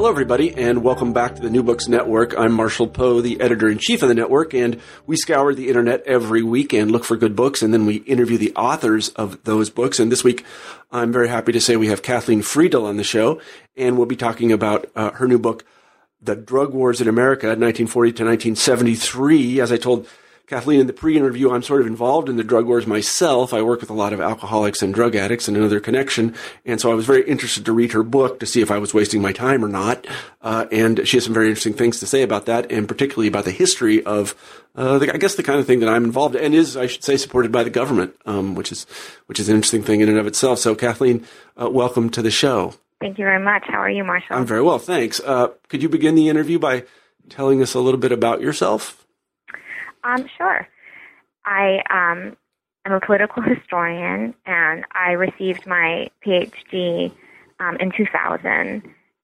Hello, everybody, and welcome back to the New Books Network. I'm Marshall Poe, the editor in chief of the network, and we scour the internet every week and look for good books, and then we interview the authors of those books. And this week, I'm very happy to say we have Kathleen Frydl on the show, and we'll be talking about uh, her new book, The Drug Wars in America, 1940 to 1973. As I told Kathleen, in the pre-interview, I'm sort of involved in the drug wars myself. I work with a lot of alcoholics and drug addicts and another connection. And so I was very interested to read her book to see if I was wasting my time or not. Uh, and she has some very interesting things to say about that and particularly about the history of, uh, the, I guess the kind of thing that I'm involved in and is, I should say, supported by the government, um, which is, which is an interesting thing in and of itself. So Kathleen, uh, welcome to the show. Thank you very much. How are you, Marshall? I'm very well. Thanks. Uh, could you begin the interview by telling us a little bit about yourself? Um, sure. I um, am a political historian, and I received my PhD um, in 2000.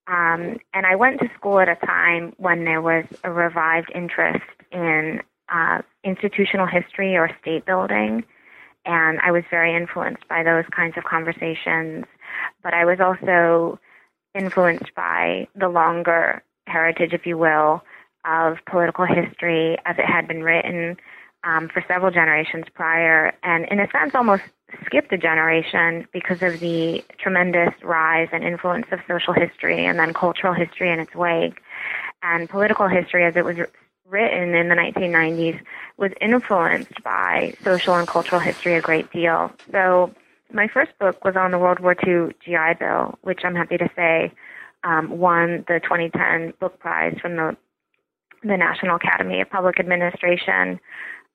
Um, and I went to school at a time when there was a revived interest in uh, institutional history or state building. And I was very influenced by those kinds of conversations. But I was also influenced by the longer heritage, if you will, of political history as it had been written um, for several generations prior, and in a sense almost skipped a generation because of the tremendous rise and influence of social history and then cultural history in its wake. And political history, as it was written in the 1990s, was influenced by social and cultural history a great deal. So my first book was on the World War II GI Bill, which I'm happy to say um, won the 2010 book prize from the the National Academy of Public Administration.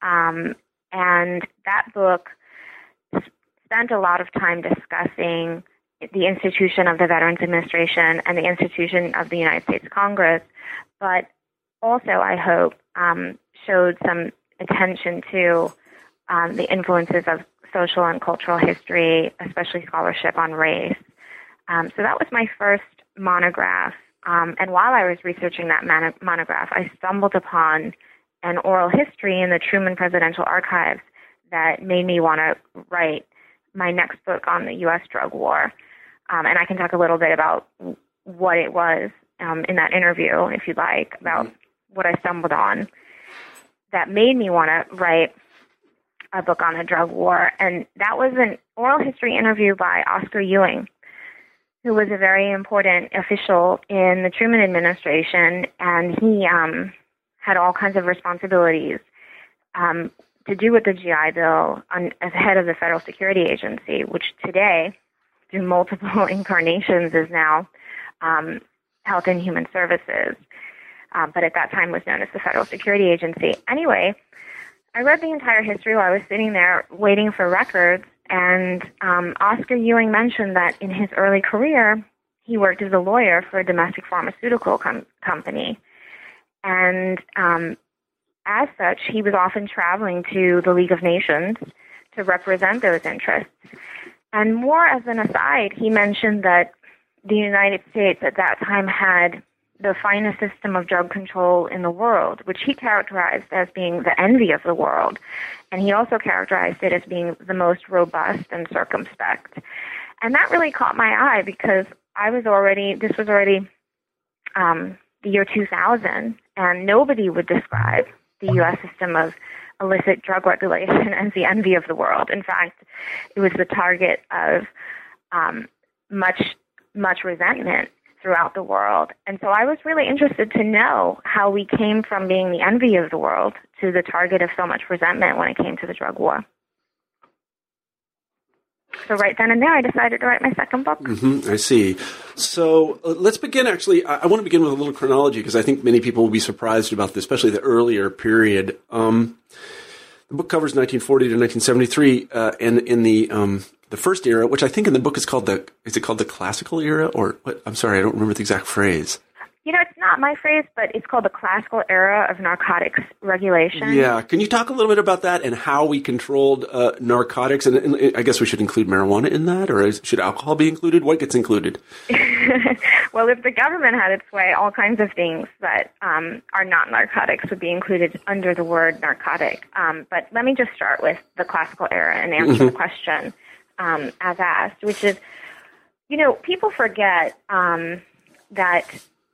Um, and that book spent a lot of time discussing the institution of the Veterans Administration and the institution of the United States Congress, but also, I hope, um, showed some attention to um, the influences of social and cultural history, especially scholarship on race. Um, so that was my first monograph um, and while I was researching that mon- monograph, I stumbled upon an oral history in the Truman Presidential Archives that made me want to write my next book on the U.S. drug war. Um, and I can talk a little bit about what it was um, in that interview, if you'd like, about mm-hmm. what I stumbled on that made me want to write a book on the drug war. And that was an oral history interview by Oscar Ewing who was a very important official in the Truman administration, and he um, had all kinds of responsibilities um, to do with the GI Bill on, as head of the Federal Security Agency, which today, through multiple incarnations, is now um, Health and Human Services, um, but at that time was known as the Federal Security Agency. Anyway, I read the entire history while I was sitting there waiting for records, and um, Oscar Ewing mentioned that in his early career, he worked as a lawyer for a domestic pharmaceutical com- company. And um, as such, he was often traveling to the League of Nations to represent those interests. And more as an aside, he mentioned that the United States at that time had the finest system of drug control in the world, which he characterized as being the envy of the world. And he also characterized it as being the most robust and circumspect. And that really caught my eye because I was already, this was already um, the year 2000, and nobody would describe the U.S. system of illicit drug regulation as the envy of the world. In fact, it was the target of um, much, much resentment throughout the world. And so I was really interested to know how we came from being the envy of the world to the target of so much resentment when it came to the drug war. So right then and there, I decided to write my second book. Mm-hmm, I see. So uh, let's begin. Actually, I, I, want to begin with a little chronology because I think many people will be surprised about this, especially the earlier period. Um, the book covers 1940 to 1973, uh, and in the um, the first era, which I think in the book is called the is it called the classical era or what? I'm sorry, I don't remember the exact phrase. You know, it's not my phrase, but it's called the classical era of narcotics regulation. Yeah. Can you talk a little bit about that and how we controlled uh, narcotics? And, and, I guess we should include marijuana in that, or is, should alcohol be included? What gets included? well, if the government had its way, all kinds of things that um, are not narcotics would be included under the word narcotic. Um, but let me just start with the classical era and answer mm-hmm. the question um, as asked, which is, you know, people forget um, that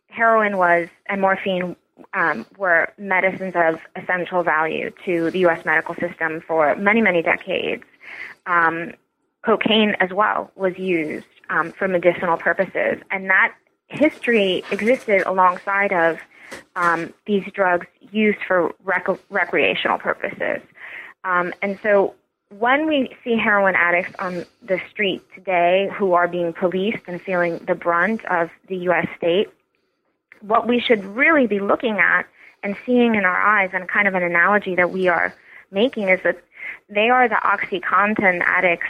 heroin was and morphine um, were medicines of essential value to the U.S. medical system for many, many decades. Um, cocaine as well was used um, for medicinal purposes, and that history existed alongside of um, these drugs used for rec- recreational purposes. Um, and so when we see heroin addicts on the street today who are being policed and feeling the brunt of the U.S. state, what we should really be looking at and seeing in our eyes, and kind of an analogy that we are making, is that they are the OxyContin addicts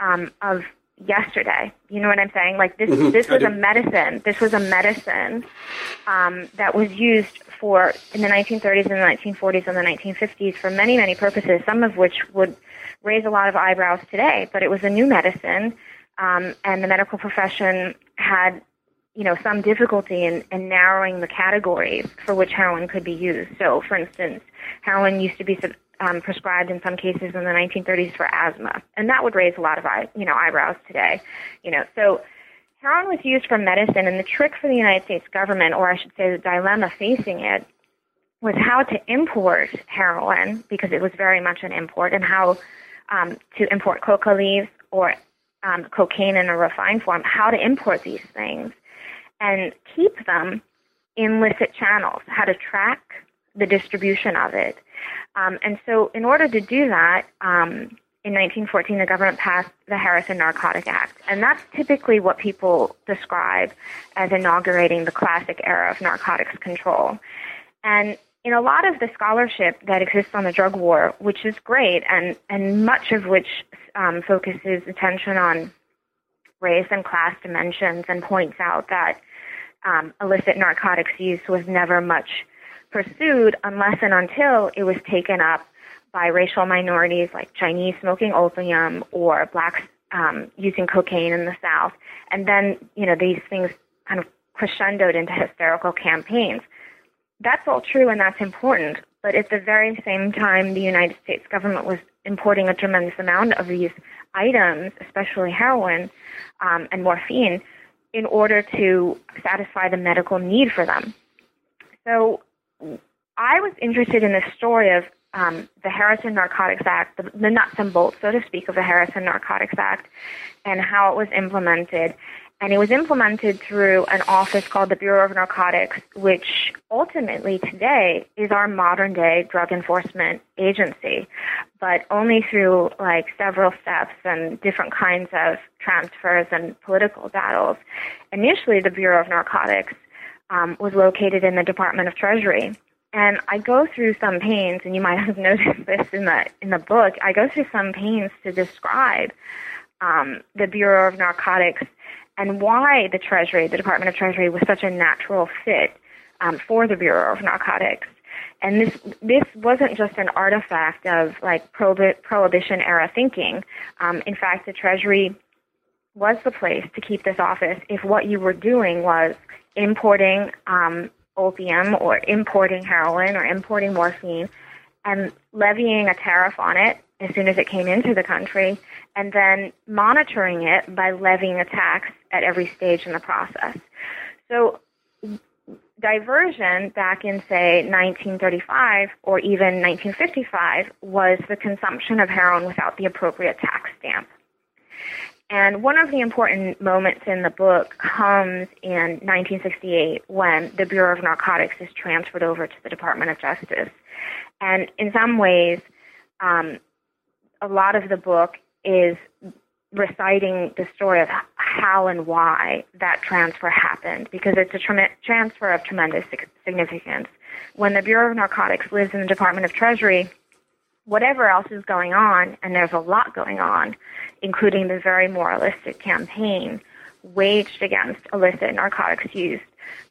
um, of yesterday. You know what I'm saying? Like this, mm-hmm. this was a medicine. This was a medicine um, that was used for in the 1930s and the 1940s and the 1950s for many, many purposes. Some of which would raise a lot of eyebrows today. But it was a new medicine, um, and the medical profession had you know, some difficulty in, in narrowing the categories for which heroin could be used. So, for instance, heroin used to be um, prescribed in some cases in the 1930s for asthma, and that would raise a lot of eye, you know eyebrows today. You know, so heroin was used for medicine, and the trick for the United States government, or I should say, the dilemma facing it, was how to import heroin because it was very much an import, and how um, to import coca leaves or um, cocaine in a refined form, how to import these things and keep them in licit channels, how to track the distribution of it. Um, and so, in order to do that, um, in 1914, the government passed the Harrison Narcotic Act. And that's typically what people describe as inaugurating the classic era of narcotics control. And in a lot of the scholarship that exists on the drug war, which is great, and, and much of which um, focuses attention on race and class dimensions and points out that um, illicit narcotics use was never much pursued unless and until it was taken up by racial minorities like Chinese smoking opium or blacks um, using cocaine in the South. And then, you know, these things kind of crescendoed into hysterical campaigns. That's all true and that's important. But at the very same time, the United States government was importing a tremendous amount of these items, especially heroin um, and morphine, in order to satisfy the medical need for them. So I was interested in the story of um, the Harrison Narcotics Act, the, the nuts and bolts, so to speak, of the Harrison Narcotics Act, and how it was implemented, and it was implemented through an office called the Bureau of Narcotics, which ultimately today is our modern day drug enforcement agency, but only through like several steps and different kinds of transfers and political battles. Initially, the Bureau of Narcotics um, was located in the Department of Treasury. And I go through some pains, and you might have noticed this in the in the book. I go through some pains to describe um, the Bureau of Narcotics and why the Treasury, the Department of Treasury, was such a natural fit um, for the Bureau of Narcotics. And this this wasn't just an artifact of like prohibi- prohibition era thinking. Um, in fact, the Treasury was the place to keep this office if what you were doing was importing um, opium or importing heroin or importing morphine and levying a tariff on it as soon as it came into the country, and then monitoring it by levying a tax at every stage in the process. So, diversion back in, say, 1935 or even 1955 was the consumption of heroin without the appropriate tax stamp. And one of the important moments in the book comes in 1968 when the Bureau of Narcotics is transferred over to the Department of Justice. And in some ways, um, a lot of the book is reciting the story of how and why that transfer happened because it's a transfer of tremendous significance. When the Bureau of Narcotics lives in the Department of Treasury, whatever else is going on, and there's a lot going on, including the very moralistic campaign waged against illicit narcotics use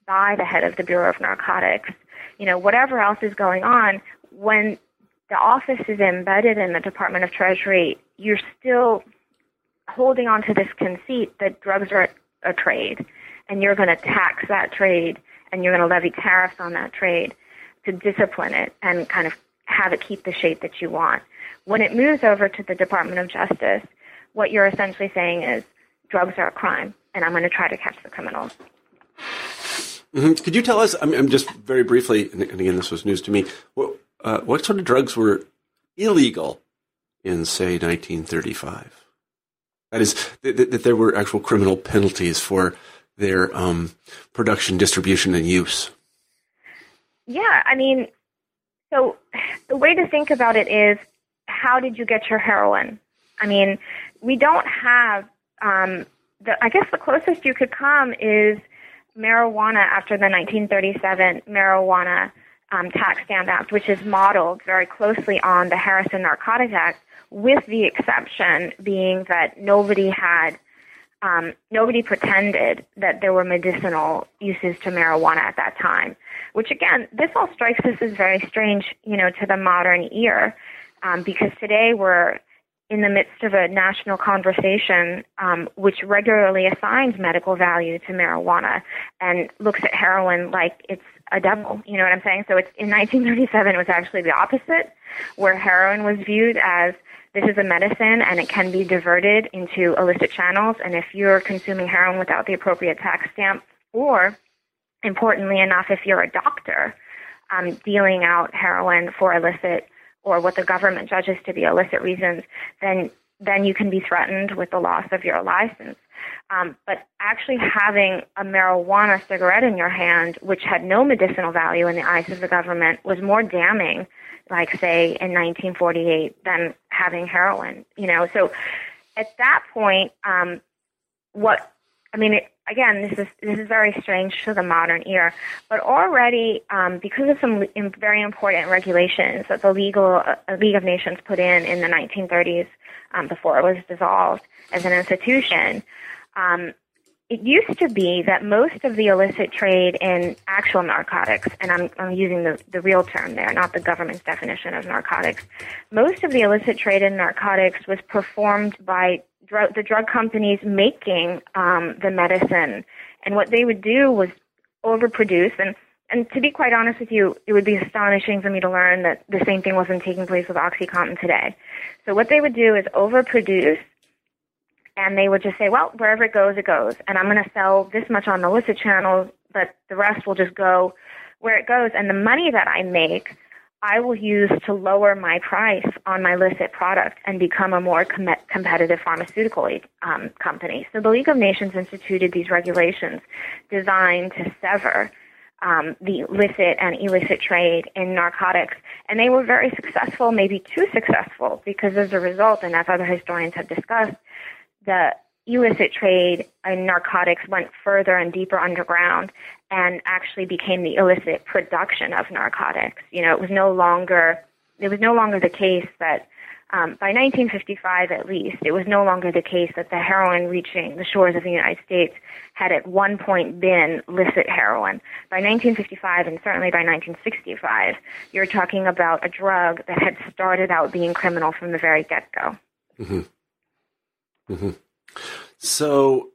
by the head of the Bureau of Narcotics. You know, whatever else is going on, when the office is embedded in the Department of Treasury, you're still holding on to this conceit that drugs are a trade and you're going to tax that trade and you're going to levy tariffs on that trade to discipline it and kind of have it keep the shape that you want. When it moves over to the Department of Justice, what you're essentially saying is drugs are a crime and I'm going to try to catch the criminals. Mm-hmm. Could you tell us, I mean, just very briefly, and again, this was news to me, what, uh, what sort of drugs were illegal in, say, 1935? That is, that, that there were actual criminal penalties for their um, production, distribution, and use. Yeah, I mean, so the way to think about it is how did you get your heroin? I mean, we don't have, um, the, I guess the closest you could come is marijuana after the 1937 Marijuana um, Tax Stamp Act, which is modeled very closely on the Harrison Narcotics Act, with the exception being that nobody had um, nobody pretended that there were medicinal uses to marijuana at that time. Which again, this all strikes us as very strange, you know, to the modern ear, um, because today we're in the midst of a national conversation um, which regularly assigns medical value to marijuana and looks at heroin like it's a devil. You know what I'm saying? So it's in 1937 it was actually the opposite, where heroin was viewed as this is a medicine and it can be diverted into illicit channels. And if you're consuming heroin without the appropriate tax stamp, or importantly enough, if you're a doctor um, dealing out heroin for illicit or what the government judges to be illicit reasons, then then you can be threatened with the loss of your license. Um, but actually having a marijuana cigarette in your hand, which had no medicinal value in the eyes of the government, was more damning like say in 1948 than having heroin. You know, so at that point, um, what I mean, it, again, this is this is very strange to the modern ear, but already um, because of some very important regulations that the legal uh, League of Nations put in in the 1930s um, before it was dissolved as an institution. Um, it used to be that most of the illicit trade in actual narcotics, and I'm, I'm using the, the real term there, not the government's definition of narcotics, most of the illicit trade in narcotics was performed by drug, the drug companies making um, the medicine. And what they would do was overproduce. And, and to be quite honest with you, it would be astonishing for me to learn that the same thing wasn't taking place with OxyContin today. So what they would do is overproduce and they would just say, well, wherever it goes, it goes. And I'm going to sell this much on the illicit channels, but the rest will just go where it goes. And the money that I make, I will use to lower my price on my illicit product and become a more com- competitive pharmaceutical um, company. So the League of Nations instituted these regulations designed to sever um, the illicit and illicit trade in narcotics. And they were very successful, maybe too successful, because as a result, and as other historians have discussed, the illicit trade in narcotics went further and deeper underground and actually became the illicit production of narcotics. You know, it was no longer it was no longer the case that um, by 1955 at least, it was no longer the case that the heroin reaching the shores of the United States had at one point been licit heroin. By 1955 and certainly by 1965, you're talking about a drug that had started out being criminal from the very get-go. Mm-hmm. Mm-hmm. So,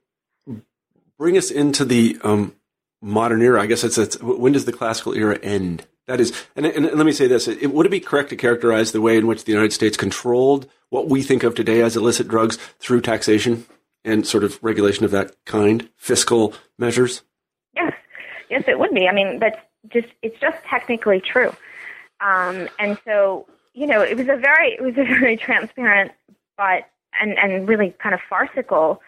bring us into the um, modern era. I guess it's, it's, when does the classical era end? That is, and, and, and let me say this: it, would it be correct to characterize the way in which the United States controlled what we think of today as illicit drugs through taxation and sort of regulation of that kind, fiscal measures? Yes, yes, it would be. I mean, that's just it's just technically true. Um, and so, you know, it was a very it was a very transparent but and, and really kind of farcical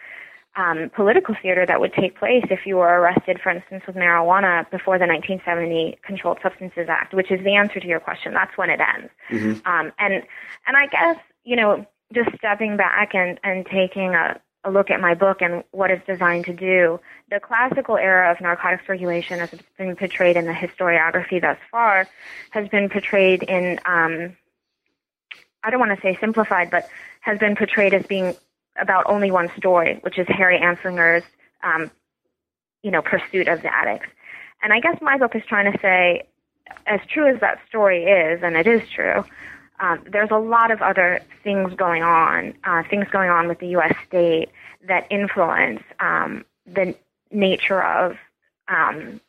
um, political theater that would take place if you were arrested, for instance, with marijuana before the 1970 Controlled Substances Act, which is the answer to your question. That's when it ends. Mm-hmm. Um, and and I guess you know, just stepping back and and taking a, a look at my book and what it's designed to do, the classical era of narcotics regulation, as it's been portrayed in the historiography thus far, has been portrayed in um, I don't want to say simplified, but has been portrayed as being about only one story, which is Harry Anslinger's, um, you know, pursuit of the addicts. And I guess my book is trying to say, as true as that story is, and it is true, um, there's a lot of other things going on, uh, things going on with the U.S. state that influence um, the nature of um,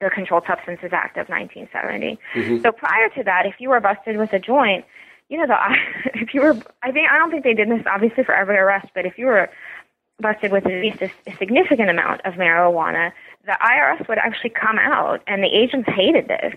the Controlled Substances Act of 1970. Mm-hmm. So prior to that, if you were busted with a joint, you know, the, if you were, I think, I don't think they did this obviously for every arrest, but if you were busted with at least a, a significant amount of marijuana, the IRS would actually come out, and the agents hated this,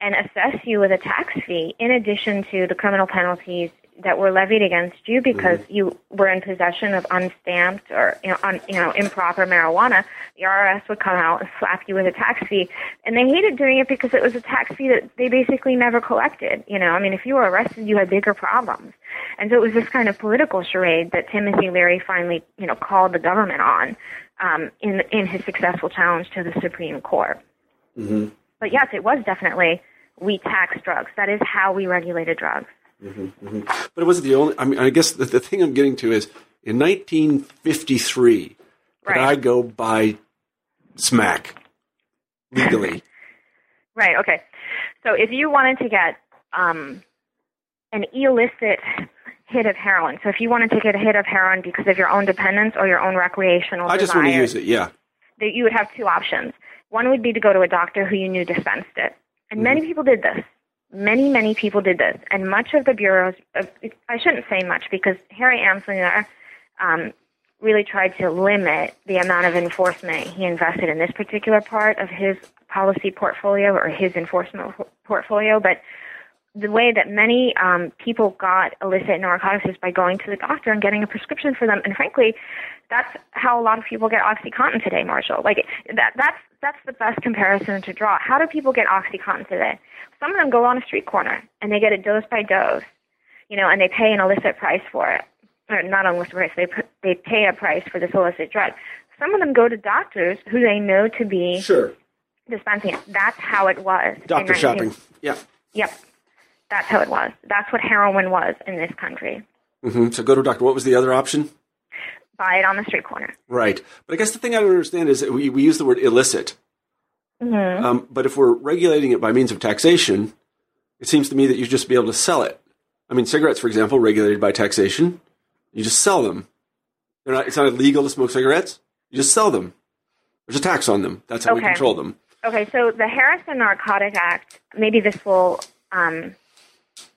and assess you with a tax fee in addition to the criminal penalties that were levied against you because mm-hmm. you were in possession of unstamped or you know, un, you know improper marijuana, the IRS would come out and slap you with a tax fee, and they hated doing it because it was a tax fee that they basically never collected. You know, I mean, if you were arrested, you had bigger problems, and so it was this kind of political charade that Timothy Leary finally you know called the government on um, in in his successful challenge to the Supreme Court. Mm-hmm. But yes, it was definitely we tax drugs. That is how we regulated drugs. Mm-hmm, mm-hmm. But it wasn't the only. I mean, I guess the, the thing I'm getting to is in 1953, right. could I go buy smack legally? right. Okay. So if you wanted to get um, an illicit hit of heroin, so if you wanted to get a hit of heroin because of your own dependence or your own recreational, I just desire, want to use it. Yeah. That you would have two options. One would be to go to a doctor who you knew dispensed it, and mm-hmm. many people did this. Many, many people did this, and much of the bureaus, uh, I shouldn't say much because Harry Anslinger um, really tried to limit the amount of enforcement he invested in this particular part of his policy portfolio or his enforcement portfolio. But the way that many um, people got illicit narcotics is by going to the doctor and getting a prescription for them. And frankly, that's how a lot of people get OxyContin today, Marshall. Like that, that's that's the best comparison to draw. How do people get OxyContin today? Some of them go on a street corner and they get it dose by dose, you know, and they pay an illicit price for it, or not an illicit price. They they pay a price for this illicit drug. Some of them go to doctors who they know to be sure dispensing it. That's how it was. Doctor shopping. Yeah. Yep. That's how it was. That's what heroin was in this country. Mm-hmm. So go to a doctor. What was the other option? Buy it on the street corner. Right. But I guess the thing I don't understand is that we, we use the word illicit. Mm-hmm. Um, but if we're regulating it by means of taxation, it seems to me that you just be able to sell it. I mean, cigarettes, for example, regulated by taxation. You just sell them. They're not, it's not illegal to smoke cigarettes. You just sell them. There's a tax on them. That's how okay. we control them. Okay, so the Harrison Narcotic Act, maybe this will um,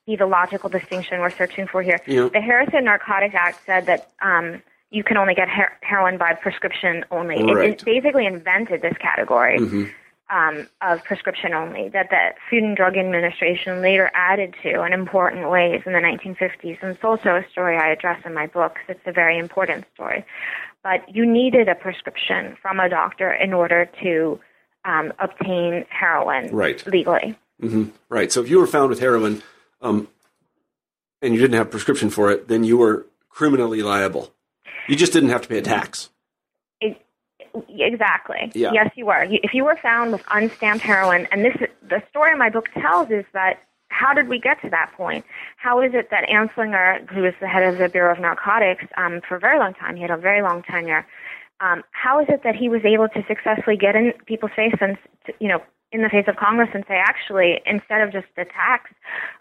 be the logical distinction we're searching for here. Yeah. The Harrison Narcotic Act said that um, you can only get her- heroin by prescription only. Right. It, it, basically invented this category mm-hmm. um, of prescription only that the Food and Drug Administration later added to in important ways in the 1950s. And it's also a story I address in my book. It's a very important story. But you needed a prescription from a doctor in order to um, obtain heroin right. legally. Mm-hmm. Right. So if you were found with heroin um, and you didn't have a prescription for it, then you were criminally liable. You just didn't have to pay a tax. It, exactly. Yeah. Yes, you were. If you were found with unstamped heroin, and this the story my book tells is that how did we get to that point? How is it that Anslinger, who was the head of the Bureau of Narcotics um, for a very long time, he had a very long tenure. Um, how is it that he was able to successfully get in people's face and you know in the face of Congress and say, actually, instead of just the tax,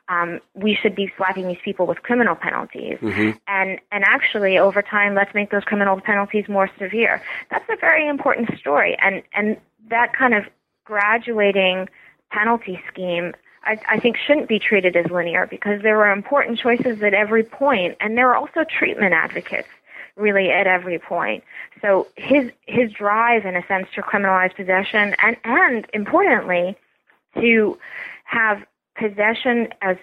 um, we should be slapping these people with criminal penalties. Mm-hmm. And and actually, over time, let's make those criminal penalties more severe. That's a very important story, and and that kind of graduating penalty scheme. I, I think shouldn't be treated as linear because there were important choices at every point, and there were also treatment advocates really at every point. So his his drive, in a sense, to criminalize possession, and and importantly, to have possession as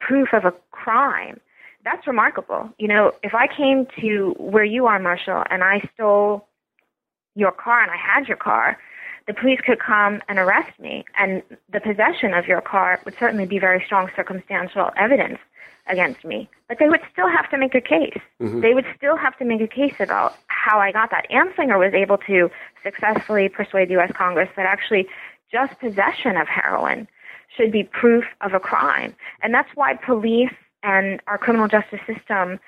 proof of a crime. That's remarkable. You know, if I came to where you are, Marshall, and I stole your car and I had your car, the police could come and arrest me, and the possession of your car would certainly be very strong circumstantial evidence against me. But they would still have to make a case. Mm-hmm. They would still have to make a case about how I got that. Anslinger was able to successfully persuade the U.S. Congress that actually just possession of heroin should be proof of a crime. And that's why police and our criminal justice system,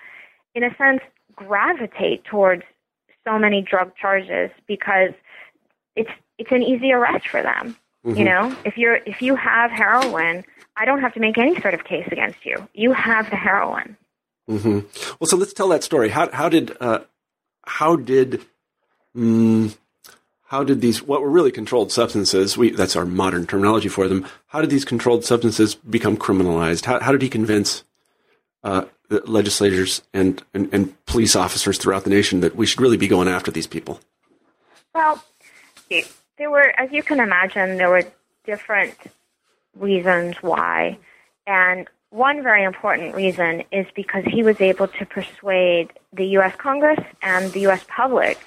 in a sense, gravitate towards so many drug charges because it's it's an easy arrest for them. Mm-hmm. You know, if you're if you have heroin, I don't have to make any sort of case against you. You have the heroin. Mm-hmm. Well, so let's tell that story. How how did uh, how did mm, how did these what were really controlled substances? We that's our modern terminology for them. How did these controlled substances become criminalized? How how did he convince uh, legislators and, and and police officers throughout the nation that we should really be going after these people? Well, there were, as you can imagine, there were different reasons why, and one very important reason is because he was able to persuade the U.S. Congress and the U.S. public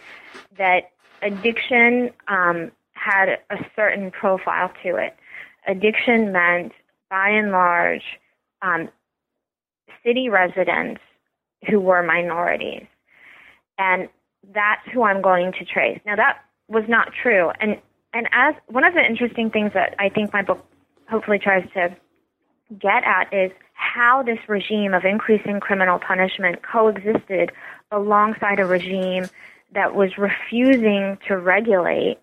that addiction um, had a certain profile to it. Addiction meant, by and large, um, city residents who were minorities. And that's who I'm going to trace. Now, that was not true. And, and as one of the interesting things that I think my book hopefully tries to get at is how this regime of increasing criminal punishment coexisted alongside a regime that was refusing to regulate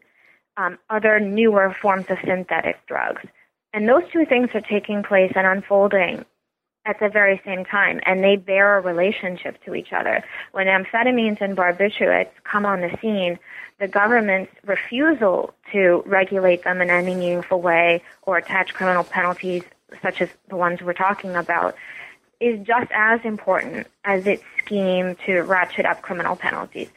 um, other newer forms of synthetic drugs. And those two things are taking place and unfolding at the very same time, and they bear a relationship to each other. When amphetamines and barbiturates come on the scene, the government's refusal to regulate them in any meaningful way or attach criminal penalties such as the ones we're talking about, is just as important as its scheme to ratchet up criminal penalties.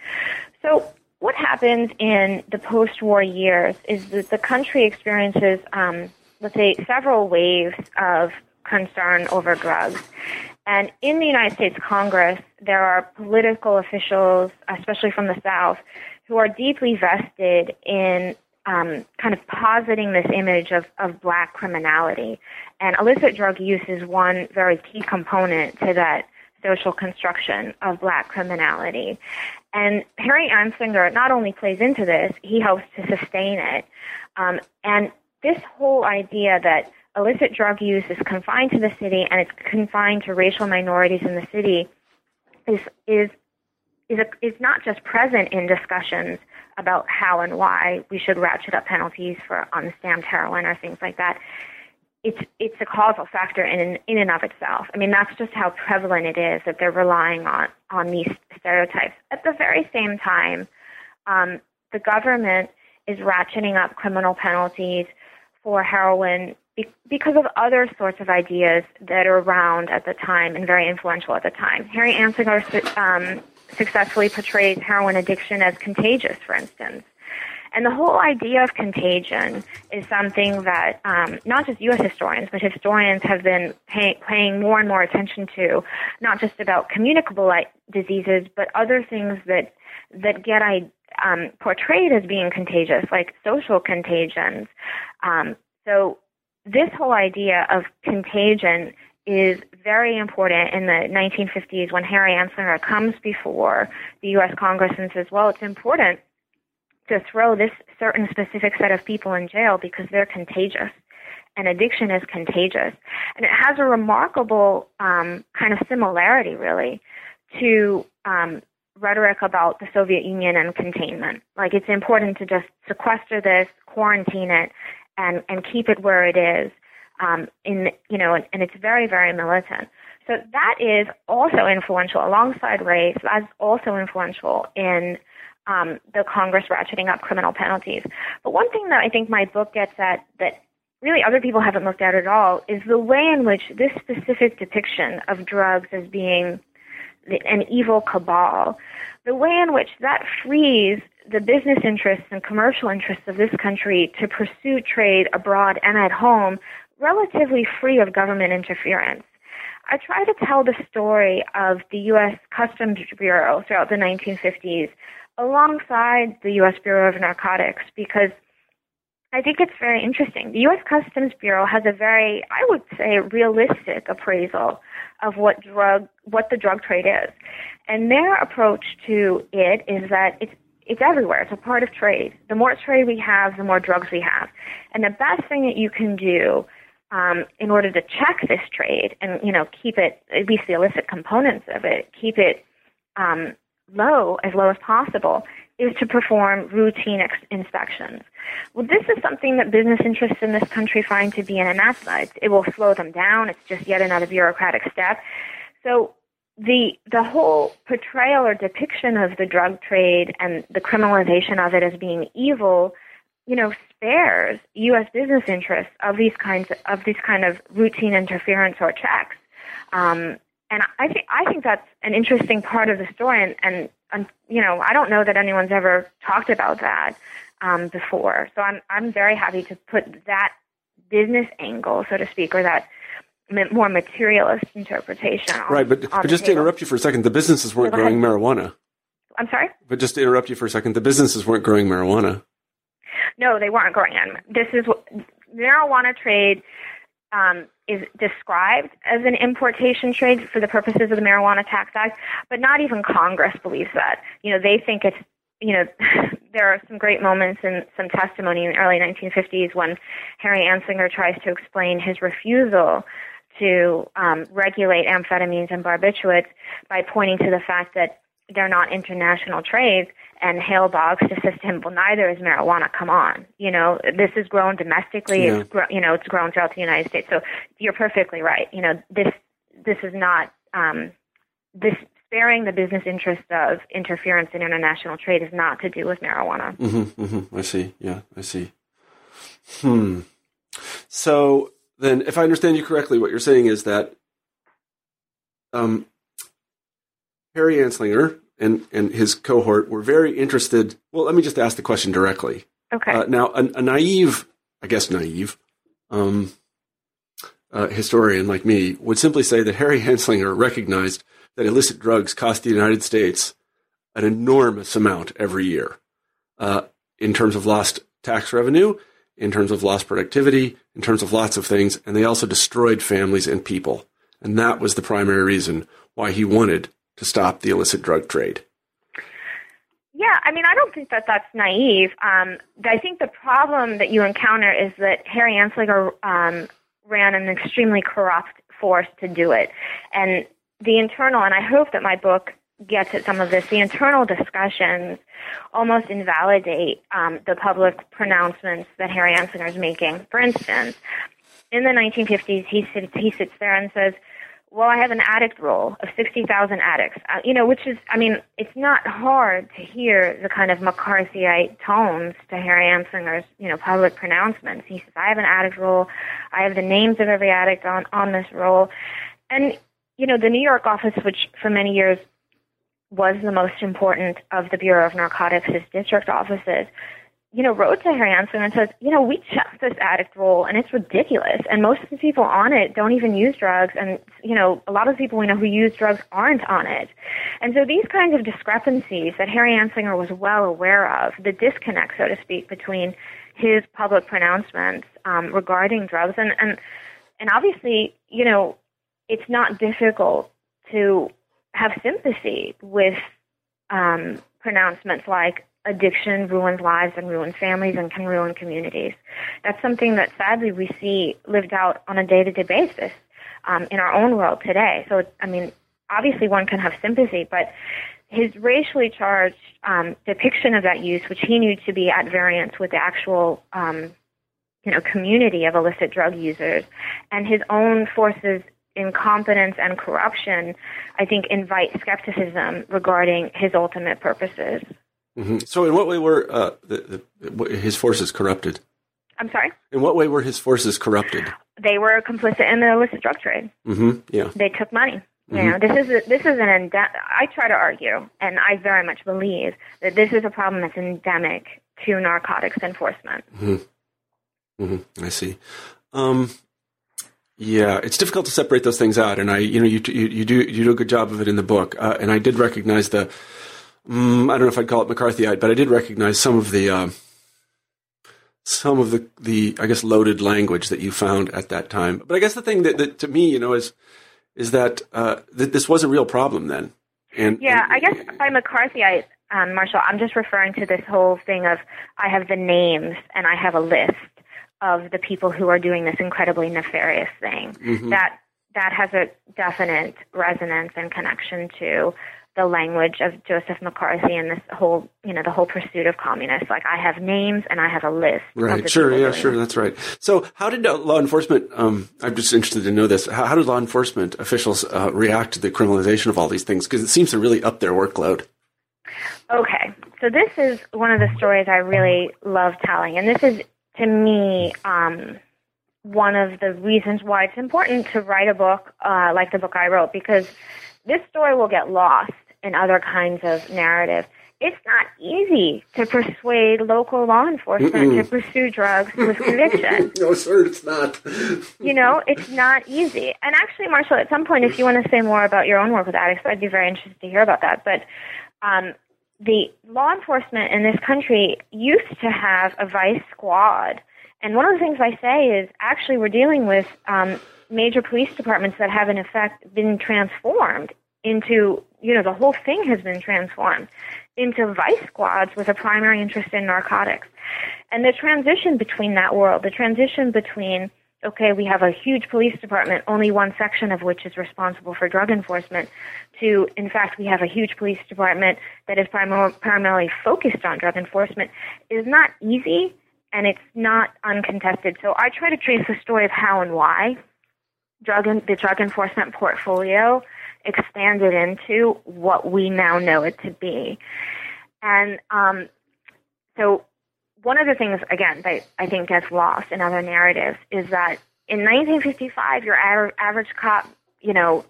So, what happens in the post war years is that the country experiences, um, let's say, several waves of concern over drugs. And in the United States Congress, there are political officials, especially from the South, who are deeply vested in um, kind of positing this image of, of black criminality. And illicit drug use is one very key component to that social construction of black criminality. And Harry Anslinger not only plays into this, he helps to sustain it. Um, and this whole idea that illicit drug use is confined to the city and it's confined to racial minorities in the city is is is, a, is not just present in discussions about how and why we should ratchet up penalties for unstamped heroin or things like that. It's it's a causal factor in in and of itself. I mean, that's just how prevalent it is that they're relying on on these stereotypes. At the very same time, um, the government is ratcheting up criminal penalties for heroin because of other sorts of ideas that are around at the time and very influential at the time. Harry Anslinger um, successfully portrays heroin addiction as contagious, for instance. And the whole idea of contagion is something that um, not just U.S. historians, but historians have been pay, paying more and more attention to, not just about communicable diseases, but other things that that get um, portrayed as being contagious, like social contagions. Um, so this whole idea of contagion is very important in the 1950s when Harry Anslinger comes before the U.S. Congress and says, well, it's important to throw this certain specific set of people in jail because they're contagious. And addiction is contagious. And it has a remarkable um, kind of similarity, really, to um, rhetoric about the Soviet Union and containment. Like, it's important to just sequester this, quarantine it, and and keep it where it is. Um, in you know, and, and it's very very militant. So that is also influential alongside race. That's also influential in um, the Congress ratcheting up criminal penalties. But one thing that I think my book gets at that really other people haven't looked at at all is the way in which this specific depiction of drugs as being an evil cabal, the way in which that frees the business interests and commercial interests of this country to pursue trade abroad and at home relatively free of government interference. I try to tell the story of the U.S. Customs Bureau throughout the 1950s alongside the U.S. Bureau of Narcotics because I think it's very interesting. The U.S. Customs Bureau has a very, I would say, realistic appraisal of what drug, what the drug trade is, and their approach to it is that it's it's everywhere. It's a part of trade. The more trade we have, the more drugs we have. And the best thing that you can do um, in order to check this trade and you know keep it at least the illicit components of it keep it um, low as low as possible is to perform routine ex- inspections. Well, this is something that business interests in this country find to be an anathema. It, it will slow them down. It's just yet another bureaucratic step. So the the whole portrayal or depiction of the drug trade and the criminalization of it as being evil, you know, spares U.S. business interests of these kinds of, these kind of routine interference or checks. Um, and I think I think that's an interesting part of the story, and, and, and you know, I don't know that anyone's ever talked about that um, before. So I'm I'm very happy to put that business angle, so to speak, or that more materialist interpretation. On, right, but, but just to interrupt you for a second, the businesses weren't growing marijuana. I'm sorry. But just to interrupt you for a second, the businesses weren't growing marijuana. No, they weren't growing. This is what, marijuana trade um, is described as an importation trade for the purposes of the Marijuana Tax Act, but not even Congress believes that. You know, they think it's you know, there are some great moments and some testimony in the early 1950s when Harry Anslinger tries to explain his refusal to um, regulate amphetamines and barbiturates by pointing to the fact that they're not international trades. And Hale Boggs to him, well, neither is marijuana. Come on, you know this is grown domestically. Yeah. It's gro- you know it's grown throughout the United States. So you're perfectly right. You know this this is not um, this sparing the business interest of interference in international trade is not to do with marijuana. Mm-hmm, mm-hmm. I see. Yeah, I see. Hmm. So then, if I understand you correctly, what you're saying is that um, Harry Anslinger and, and his cohort were very interested. Well, let me just ask the question directly. Okay. Uh, now, a, a, naive, I guess naive, um, uh, historian like me would simply say that Harry Anslinger recognized that illicit drugs cost the United States an enormous amount every year uh, in terms of lost tax revenue, in terms of lost productivity, in terms of lots of things, and they also destroyed families and people. And that was the primary reason why he wanted to stop the illicit drug trade. Yeah, I mean, I don't think that that's naive. Um, I think the problem that you encounter is that Harry Anslinger um, ran an extremely corrupt force to do it. And the internal, and I hope that my book gets at some of this, the internal discussions almost invalidate um, the public pronouncements that Harry Anslinger is making. For instance, in the 1950s, he sits, he sits there and says, well, I have an addict roll of 60,000 addicts, uh, you know, which is, I mean, it's not hard to hear the kind of McCarthyite tones to Harry Anslinger's, you know, public pronouncements. He says, I have an addict roll. I have the names of every addict on, on this roll. And you know, the New York office, which for many years was the most important of the Bureau of Narcotics' district offices, you know, wrote to Harry Anslinger and says, you know, we checked this addict roll and it's ridiculous. And most of the people on it don't even use drugs. And, you know, a lot of the people we know who use drugs aren't on it. And so these kinds of discrepancies that Harry Anslinger was well aware of, the disconnect, so to speak, between his public pronouncements um, regarding drugs and, and, and obviously, you know, it's not difficult to have sympathy with um, pronouncements like addiction ruins lives and ruins families and can ruin communities. That's something that sadly we see lived out on a day-to-day basis um, in our own world today. So, I mean, obviously one can have sympathy, but his racially charged um, depiction of that use, which he knew to be at variance with the actual, um, you know, community of illicit drug users, and his own forces incompetence and corruption, I think, invite skepticism regarding his ultimate purposes. Mm-hmm. So, in what way were uh, the, the, his forces corrupted? I'm sorry. In what way were his forces corrupted? They were complicit in the illicit drug trade. Mm-hmm. Yeah. They took money. Mm-hmm. You know, this is a, this is an ende- I try to argue, and I very much believe that this is a problem that's endemic to narcotics enforcement. Mm-hmm. mm-hmm. I see. Um, yeah, it's difficult to separate those things out, and I, you know, you you, you do you do a good job of it in the book, uh, and I did recognize the, um, I don't know if I'd call it McCarthyite, but I did recognize some of the, uh, some of the the I guess loaded language that you found at that time. But I guess the thing that, that to me, you know, is is that uh, that this was a real problem then. And yeah, and, I guess by McCarthyite, um, Marshall, I'm just referring to this whole thing of I have the names and I have a list of the people who are doing this incredibly nefarious thing. Mm-hmm. That that has a definite resonance and connection to the language of Joseph McCarthy and this whole, you know, the whole pursuit of communists. Like I have names and I have a list. Right. Sure. Yeah. Sure. It. That's right. So, how did uh, law enforcement? Um, I'm just interested to know this. How, how did law enforcement officials uh, react to the criminalization of all these things? Because it seems to really up their workload. Okay. So this is one of the stories I really love telling, and this is to me. Um, one of the reasons why it's important to write a book uh, like the book I wrote because this story will get lost in other kinds of narrative. It's not easy to persuade local law enforcement Mm-mm. to pursue drugs with conviction. no, sir, it's not. you know, it's not easy. And actually, Marshall, at some point, if you want to say more about your own work with addicts, I'd be very interested to hear about that. But um, the law enforcement in this country used to have a vice squad. And one of the things I say is actually we're dealing with um, major police departments that have in effect been transformed into, you know, the whole thing has been transformed into vice squads with a primary interest in narcotics. And the transition between that world, the transition between, okay, we have a huge police department, only one section of which is responsible for drug enforcement, to, in fact, we have a huge police department that is primar- primarily focused on drug enforcement, is not easy and it's not uncontested. So I try to trace the story of how and why drug the drug enforcement portfolio expanded into what we now know it to be. And um, so, one of the things, again, that I think gets lost in other narratives is that in 1955, your average cop, you know,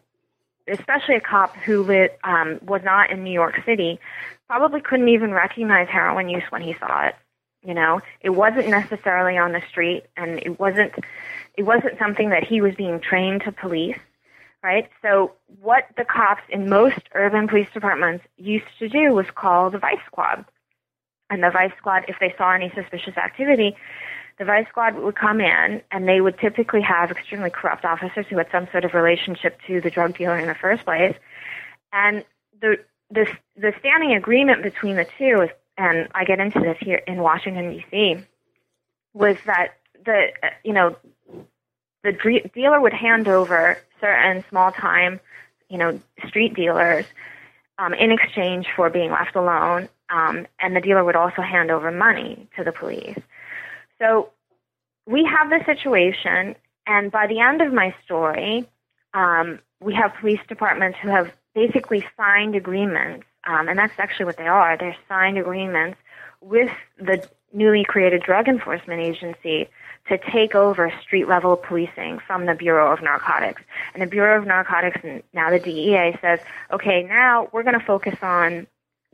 especially a cop who lit, um, was not in New York City, probably couldn't even recognize heroin use when he saw it. You know, it wasn't necessarily on the street, and it wasn't it wasn't something that he was being trained to police, right? So what the cops in most urban police departments used to do was call the vice squad. And the vice squad, if they saw any suspicious activity, the vice squad would come in and they would typically have extremely corrupt officers who had some sort of relationship to the drug dealer in the first place. And the the, the standing agreement between the two is, and I get into this here in Washington D.C., was that the you know the dealer would hand over certain small time, you know, street dealers um, in exchange for being left alone, um, and the dealer would also hand over money to the police. So we have this situation, and by the end of my story, um, we have police departments who have basically signed agreements, um, and that's actually what they are. They're signed agreements with the newly created drug enforcement agency to take over street level policing from the Bureau of Narcotics. And the Bureau of Narcotics and now the DEA says, okay, now we're going to focus on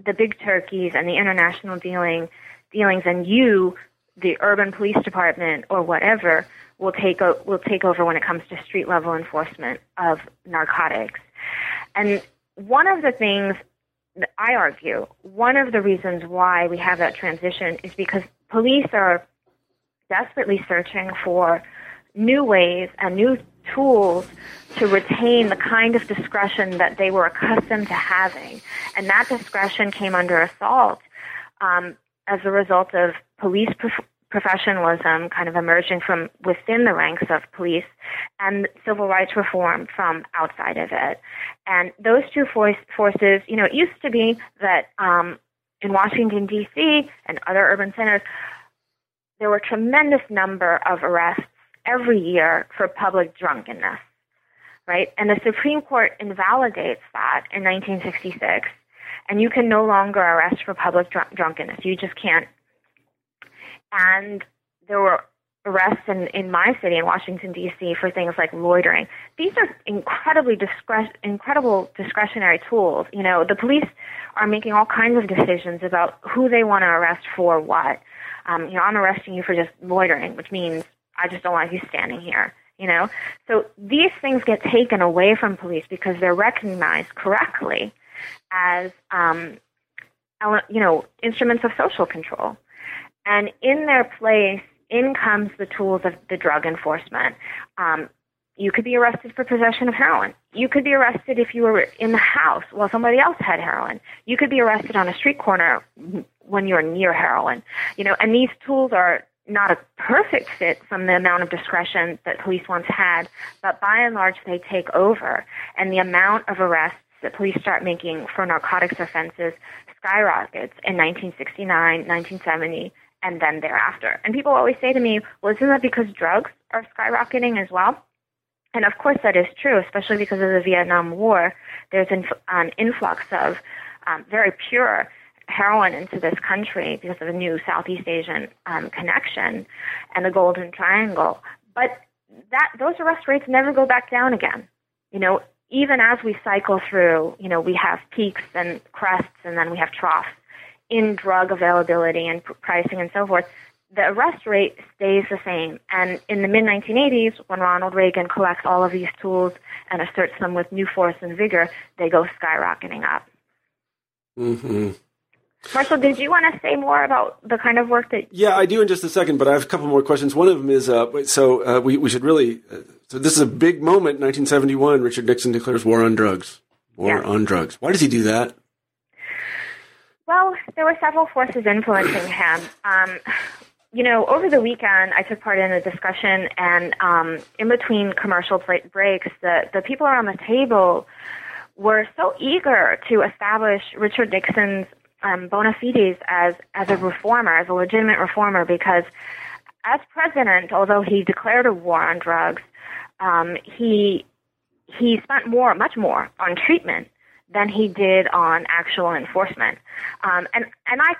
the big turkeys and the international dealing dealings, and you, the urban police department or whatever, will take o- will take over when it comes to street level enforcement of narcotics. And one of the things that I argue, one of the reasons why we have that transition is because police are desperately searching for new ways and new tools to retain the kind of discretion that they were accustomed to having. And that discretion came under assault um, as a result of police prof- professionalism kind of emerging from within the ranks of police and civil rights reform from outside of it. And those two force- forces, you know, it used to be that um, in Washington, D.C. and other urban centers, there were a tremendous number of arrests every year for public drunkenness, right? And the Supreme Court invalidates that in 1966, and you can no longer arrest for public dr- drunkenness. You just can't. And there were arrests in, in my city, in Washington, D.C., for things like loitering. These are incredibly discre- incredible discretionary tools. You know, the police are making all kinds of decisions about who they want to arrest for what um, you know, I'm arresting you for just loitering, which means I just don't want you standing here. You know, so these things get taken away from police because they're recognized correctly as, um, you know, instruments of social control, and in their place, in comes the tools of the drug enforcement. Um, you could be arrested for possession of heroin. You could be arrested if you were in the house while somebody else had heroin. You could be arrested on a street corner when you're near heroin. You know, and these tools are not a perfect fit from the amount of discretion that police once had, but by and large they take over. And the amount of arrests that police start making for narcotics offenses skyrockets in 1969, 1970, and then thereafter. And people always say to me, well, isn't that because drugs are skyrocketing as well? And of course that is true, especially because of the Vietnam War. There's an influx of um, very pure heroin into this country because of the new Southeast Asian um, connection and the Golden Triangle. But that those arrest rates never go back down again. You know, even as we cycle through, you know, we have peaks and crests, and then we have troughs in drug availability and pricing and so forth. The arrest rate stays the same. And in the mid 1980s, when Ronald Reagan collects all of these tools and asserts them with new force and vigor, they go skyrocketing up. Mm-hmm. Marshall, did you want to say more about the kind of work that? Yeah, I do in just a second, but I have a couple more questions. One of them is uh, so uh, we we should really. Uh, so this is a big moment, 1971. Richard Nixon declares war on drugs. War yes. on drugs. Why does he do that? Well, there were several forces influencing him. Um, you know, over the weekend, I took part in a discussion, and um, in between commercial breaks, the the people around the table were so eager to establish Richard Nixon's um, bona fides as as a reformer, as a legitimate reformer, because as president, although he declared a war on drugs, um, he he spent more, much more, on treatment than he did on actual enforcement. Um, and and I,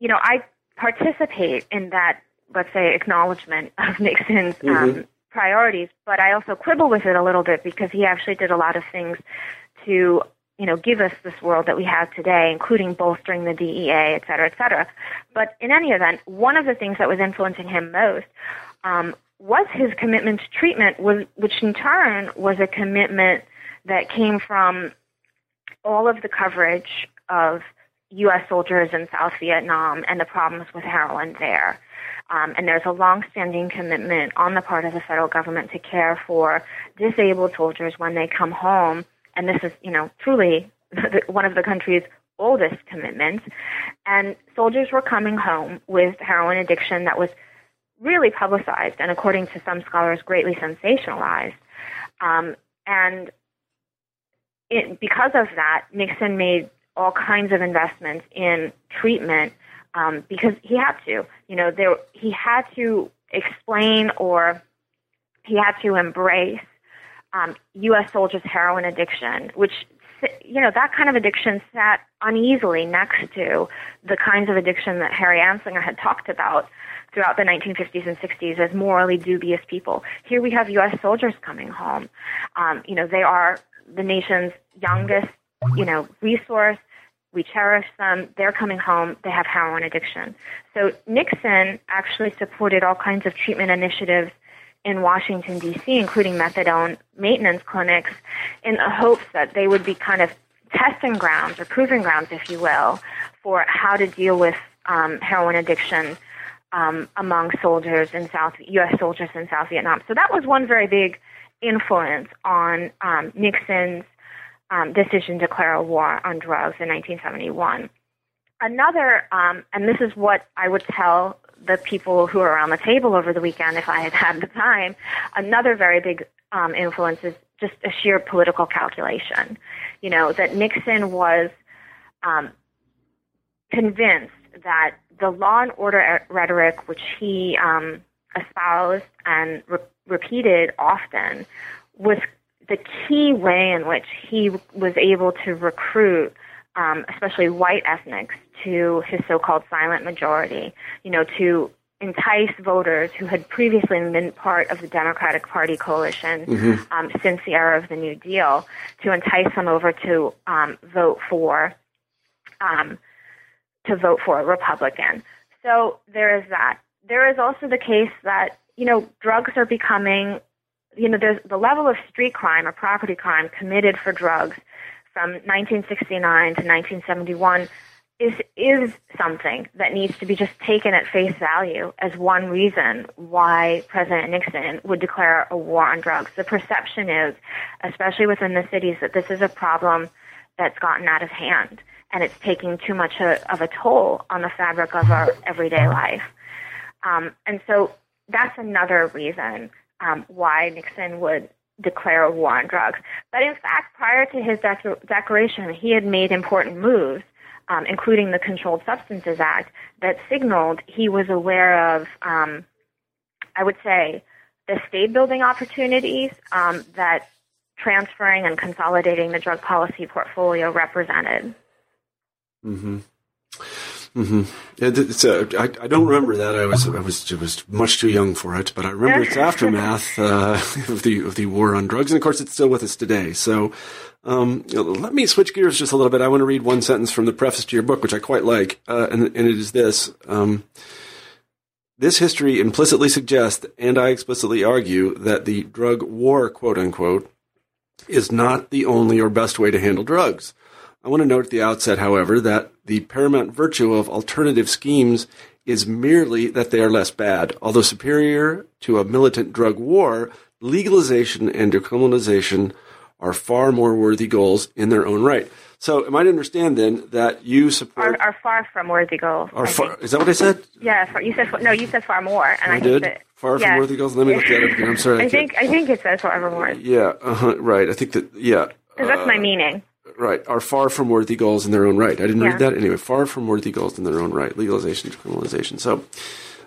you know, I participate in that, let's say, acknowledgement of Nixon's um, mm-hmm. priorities, but I also quibble with it a little bit because he actually did a lot of things to you know, give us this world that we have today, including bolstering the DEA, et cetera, et cetera. But in any event, one of the things that was influencing him most um, was his commitment to treatment, which in turn was a commitment that came from all of the coverage of U.S. soldiers in South Vietnam and the problems with heroin there. Um, and there's a long-standing commitment on the part of the federal government to care for disabled soldiers when they come home and this is, you know, truly one of the country's oldest commitments. And soldiers were coming home with heroin addiction that was really publicized and, according to some scholars, greatly sensationalized. Um, and it, because of that, Nixon made all kinds of investments in treatment um, because he had to. You know, there he had to explain or he had to embrace um, U.S. soldiers' heroin addiction, which you know that kind of addiction sat uneasily next to the kinds of addiction that Harry Anslinger had talked about throughout the 1950s and 60s as morally dubious people. Here we have U.S. soldiers coming home. Um, you know, they are the nation's youngest, you know, resource. We cherish them. They're coming home. They have heroin addiction. So Nixon actually supported all kinds of treatment initiatives in Washington, D.C., including methadone maintenance clinics, in the hopes that they would be kind of testing grounds or proving grounds, if you will, for how to deal with um, heroin addiction um, among soldiers in South U.S. soldiers in South Vietnam. So that was one very big influence on um, Nixon's um, decision to declare a war on drugs in 1971. Another, um, and this is what I would tell the people who were around the table over the weekend, if I had had the time, another very big um, influence is just a sheer political calculation. You know, that Nixon was um, convinced that the law and order rhetoric, which he um, espoused and re- repeated often, was the key way in which he was able to recruit um, especially white ethnics, to his so-called silent majority, you know, to entice voters who had previously been part of the Democratic Party coalition mm-hmm. um, since the era of the New Deal, to entice them over to um, vote for um, to vote for a Republican. So there is that. There is also the case that you know drugs are becoming, you know, there's the level of street crime or property crime committed for drugs from 1969 to 1971 is is something that needs to be just taken at face value as one reason why President Nixon would declare a war on drugs. The perception is, especially within the cities, that this is a problem that's gotten out of hand and it's taking too much of a toll on the fabric of our everyday life. Um, and so that's another reason um, why Nixon would declare a war on drugs. But in fact, prior to his declaration, he had made important moves, um, including the Controlled Substances Act, that signaled he was aware of, um, I would say, the state building opportunities um, that transferring and consolidating the drug policy portfolio represented. Mm-hmm. Mm-hmm. It's a, I, I don't remember that. I was I was I was much too young for it, but I remember its aftermath uh, of the of the war on drugs, and of course, it's still with us today. So, um, let me switch gears just a little bit. I want to read one sentence from the preface to your book, which I quite like, uh, and, and it is this. Um, this history implicitly suggests, and I explicitly argue, that the drug war, quote unquote, is not the only or best way to handle drugs. I want to note at the outset, however, that the paramount virtue of alternative schemes is merely that they are less bad. Although superior to a militant drug war, legalization and decriminalization are far more worthy goals in their own right. So, am I to understand then that you support are, are far from worthy goals? Are far, is that what I said? Yeah, far, you said no. You said far more, and I, I did. That, far yeah. from worthy goals. Let me look that up again. I'm sorry. I, I think I think it says forevermore. Yeah. Uh-huh, right. I think that. Yeah. Because that's uh, my meaning right, are far from worthy goals in their own right. I didn't yeah. read that anyway. Far from worthy goals in their own right. Legalization to criminalization. So,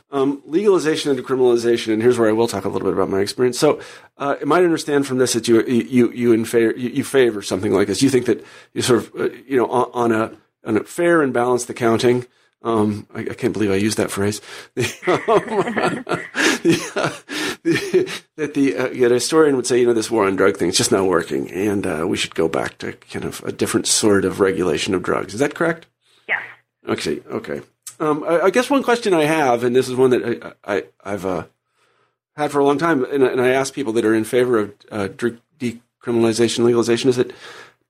um, legalization and decriminalization, and here's where I will talk a little bit about my experience. So, uh, might understand from this that you you you in favor you, you favor something like this. You think that you sort of uh, you know on, on, a on a fair and balanced accounting. Um, I, I, can't believe I used that phrase. that the uh, yeah, historian would say, you know, this war on drug thing is just not working, and uh, we should go back to kind of a different sort of regulation of drugs. Is that correct? Yeah. Okay. Okay. Um, I, I, guess one question I have, and this is one that I, I have uh, had for a long time, and, and, I ask people that are in favor of uh, decriminalization, legalization, is that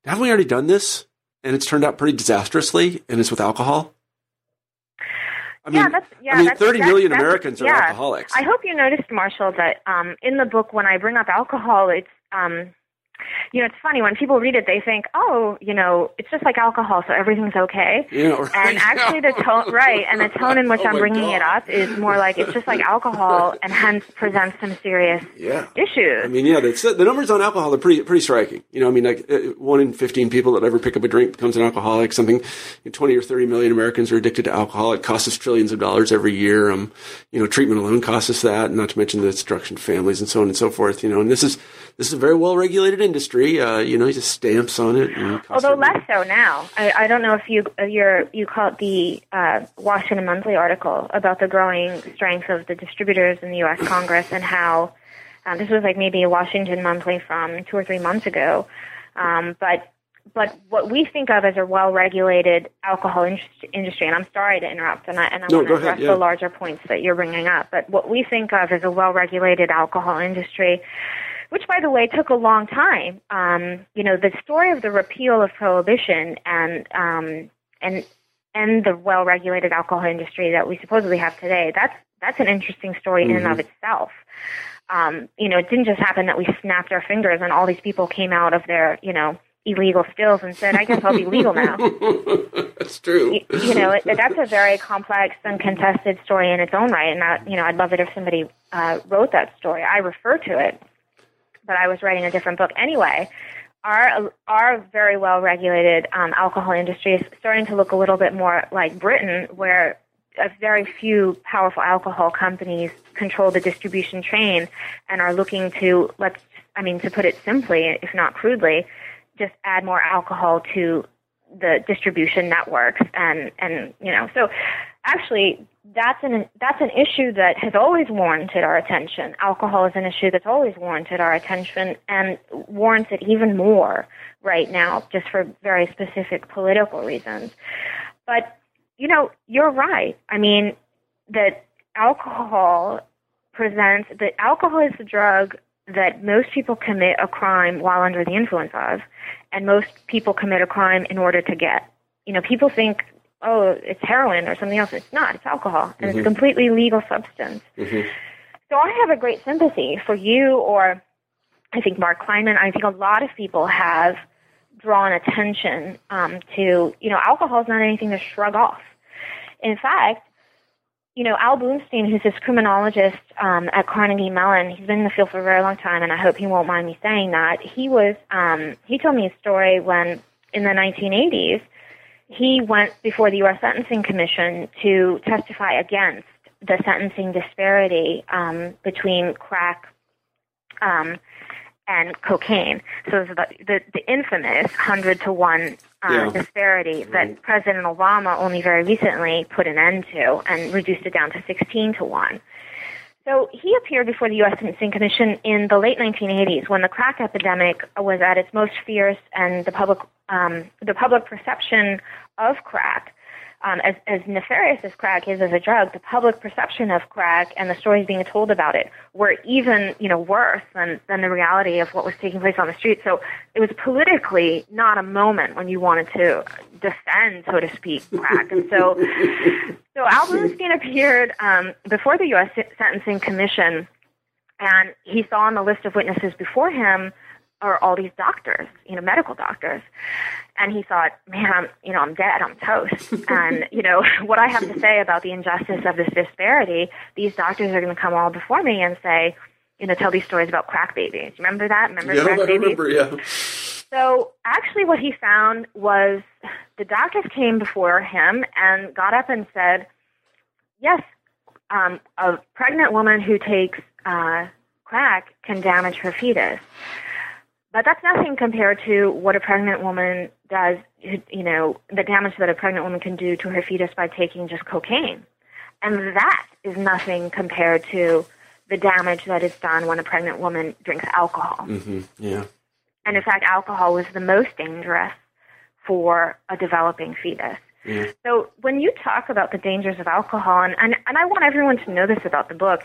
haven't we already done this, and it's turned out pretty disastrously, and it's with alcohol? I mean, yeah, that's, yeah, I mean, that's, 30 that's, million Americans are alcoholics. I hope you noticed, Marshall, that um, in the book, when I bring up alcohol, it's um, you know, it's funny when people read it, they think, oh, you know, it's just like alcohol, so everything's okay. Yeah, right. And actually, the tone, right, and the tone in which oh I'm bringing God. it up is more like it's just like alcohol, and hence presents some serious yeah. issues. I mean, yeah, the, the numbers on alcohol are pretty pretty striking. You know, I mean, like uh, one in fifteen people that ever pick up a drink becomes an alcoholic. Something, twenty or thirty million Americans are addicted to alcohol. It costs us trillions of dollars every year. Um, you know, treatment alone costs us that, not to mention the destruction of families and so on and so forth. You know, and this is this is a very well regulated industry. Uh, you know, he just stamps on it. Although less so now. I, I don't know if you you're, you caught the uh, Washington Monthly article about the growing strength of the distributors in the U.S. Congress and how um, this was like maybe a Washington Monthly from two or three months ago. Um, but but what we think of as a well-regulated alcohol industry, and I'm sorry to interrupt, and I, and I no, want to address yeah. the larger points that you're bringing up, but what we think of as a well-regulated alcohol industry which, by the way, took a long time. Um, you know, the story of the repeal of prohibition and um, and and the well-regulated alcohol industry that we supposedly have today. That's that's an interesting story mm-hmm. in and of mm-hmm. itself. Um, you know, it didn't just happen that we snapped our fingers and all these people came out of their, you know, illegal stills and said, "I guess I'll be legal now." that's true. You, you know, it, that's a very complex and contested story in its own right, and that, you know, I'd love it if somebody uh, wrote that story. I refer to it but I was writing a different book anyway. Our our very well regulated um, alcohol industry is starting to look a little bit more like Britain, where a very few powerful alcohol companies control the distribution chain and are looking to let's I mean to put it simply, if not crudely, just add more alcohol to the distribution networks and and you know so actually that's an that's an issue that has always warranted our attention. Alcohol is an issue that's always warranted our attention and warrants it even more right now, just for very specific political reasons. But you know, you're right. I mean, that alcohol presents that alcohol is the drug that most people commit a crime while under the influence of, and most people commit a crime in order to get. You know, people think oh, it's heroin or something else. It's not. It's alcohol, and mm-hmm. it's a completely legal substance. Mm-hmm. So I have a great sympathy for you, or I think Mark Kleinman. I think a lot of people have drawn attention um, to, you know, alcohol is not anything to shrug off. In fact, you know, Al Blumstein, who's this criminologist um, at Carnegie Mellon, he's been in the field for a very long time, and I hope he won't mind me saying that. He was, um, he told me a story when in the 1980s, he went before the U.S. Sentencing Commission to testify against the sentencing disparity um, between crack um, and cocaine. So it was the, the, the infamous 100 to 1 uh, yeah. disparity that. President Obama only very recently put an end to and reduced it down to 16 to 1. So he appeared before the U.S. Sentencing Commission in the late 1980s when the crack epidemic was at its most fierce and the public, um, the public perception of crack um, as, as nefarious as crack is as a drug, the public perception of crack and the stories being told about it were even, you know, worse than, than the reality of what was taking place on the street. So it was politically not a moment when you wanted to defend, so to speak, crack. And so, so Al Blumstein appeared um, before the U.S. Sentencing Commission, and he saw on the list of witnesses before him are all these doctors, you know, medical doctors and he thought, man, I'm, you know, I'm dead, I'm toast. and, you know, what I have to say about the injustice of this disparity, these doctors are going to come all before me and say, you know, tell these stories about crack babies. Remember that? Remember yeah, crack I babies? remember, yeah. So actually what he found was the doctors came before him and got up and said, yes, um, a pregnant woman who takes uh, crack can damage her fetus. But that's nothing compared to what a pregnant woman does, you know, the damage that a pregnant woman can do to her fetus by taking just cocaine. And that is nothing compared to the damage that is done when a pregnant woman drinks alcohol. Mm-hmm. Yeah. And in fact, alcohol was the most dangerous for a developing fetus. Yeah. So when you talk about the dangers of alcohol, and, and, and I want everyone to know this about the book,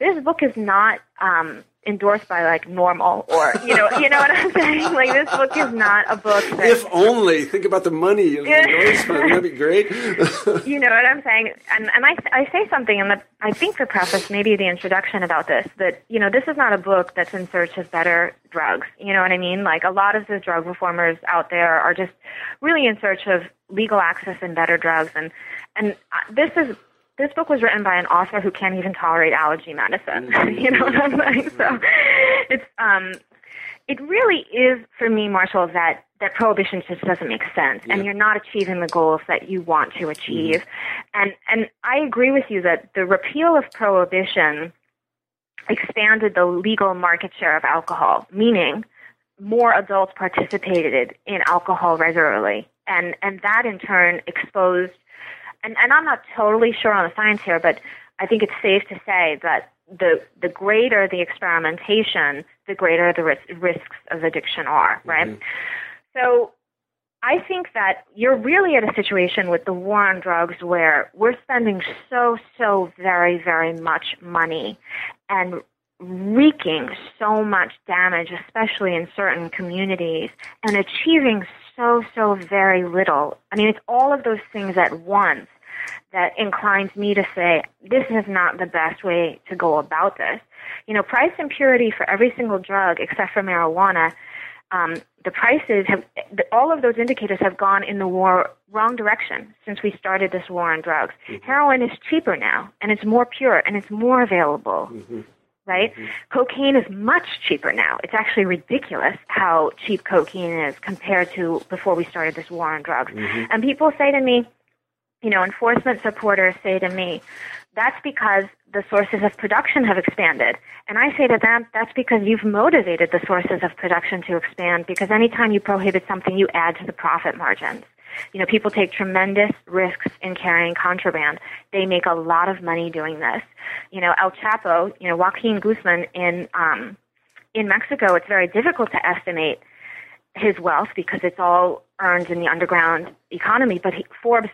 this book is not um, endorsed by like NORML or you know you know what I'm saying. Like this book is not a book. That, if only think about the money endorsement. That'd be great. you know what I'm saying. And and I I say something in the I think the preface, maybe the introduction about this that you know this is not a book that's in search of better drugs. You know what I mean? Like a lot of the drug reformers out there are just really in search of legal access and better drugs and and uh, this is this book was written by an author who can't even tolerate allergy medicine. Mm-hmm. you know what I'm saying? So it's um it really is for me, Marshall, that that prohibition just doesn't make sense, yeah. and you're not achieving the goals that you want to achieve. Mm-hmm. And and I agree with you that the repeal of prohibition expanded the legal market share of alcohol, meaning more adults participated in alcohol regularly, and and that in turn exposed and, and I'm not totally sure on the science here, but I think it's safe to say that the the greater the experimentation, the greater the ris- risks of addiction are, right? Mm-hmm. So I think that you're really at a situation with the war on drugs where we're spending so, so very, very much money and wreaking so much damage, especially in certain communities, and achieving so, so very little. I mean, it's all of those things at once that inclines me to say this is not the best way to go about this. You know, price and purity for every single drug except for marijuana, um, the prices have, all of those indicators have gone in the war wrong direction since we started this war on drugs. Mm-hmm. Heroin is cheaper now, and it's more pure, and it's more available. Mm-hmm right? Mm-hmm. Cocaine is much cheaper now. It's actually ridiculous how cheap cocaine is compared to before we started this war on drugs. Mm-hmm. And people say to me, you know, enforcement supporters say to me, that's because the sources of production have expanded. And I say to them, that's because you've motivated the sources of production to expand because anytime you prohibit something, you add to the profit margins. You know, people take tremendous risks in carrying contraband. They make a lot of money doing this. You know, El Chapo, you know, Joaquin Guzman in um, in Mexico, it's very difficult to estimate his wealth because it's all earned in the underground economy. But he, Forbes,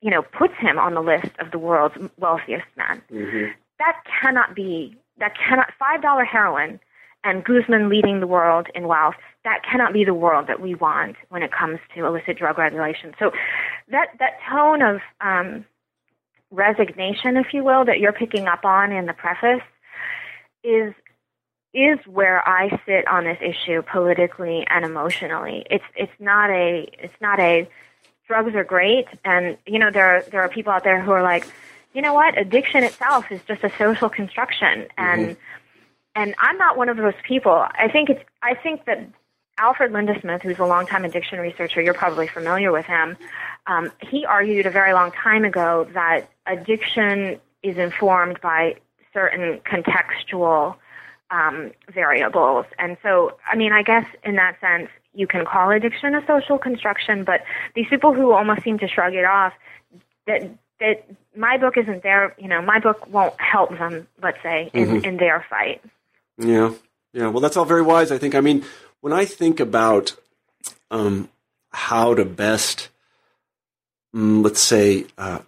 you know, puts him on the list of the world's wealthiest men. Mm-hmm. That cannot be. That cannot. Five dollar heroin and Guzman leading the world in wealth, that cannot be the world that we want when it comes to illicit drug regulation. So that, that tone of um, resignation, if you will, that you're picking up on in the preface is is where I sit on this issue politically and emotionally. It's it's not a it's not a drugs are great and you know there are, there are people out there who are like you know what? Addiction itself is just a social construction, and mm-hmm. And I'm not one of those people. I think it's I think that Alfred Lindesmith, who's a longtime addiction researcher, you're probably familiar with him. Um, he argued a very long time ago that addiction is informed by certain contextual um, variables. And so, I mean, I guess in that sense, you can call addiction a social construction, but these people who almost seem to shrug it off, that that my book isn't there, you know, my book won't help them, let's say, in, mm-hmm. in their fight. Yeah. Yeah. Well, that's all very wise, I think. I mean, when I think about um, how to best, um, let's say, uh,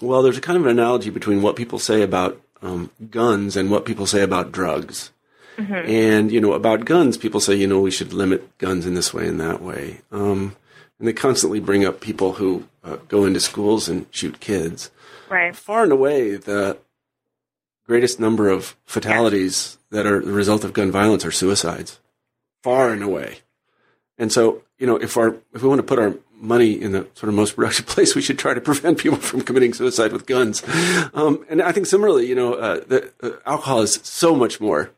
well, there's a kind of an analogy between what people say about um, guns and what people say about drugs. Mm-hmm. And, you know, about guns, people say, you know, we should limit guns in this way and that way. Um, and they constantly bring up people who uh, go into schools and shoot kids. Right. Far and away, the greatest number of fatalities that are the result of gun violence are suicides. Far and away. And so, you know, if our if we want to put our money in the sort of most productive place, we should try to prevent people from committing suicide with guns. Um, and I think similarly, you know, uh, the, uh, alcohol is so much more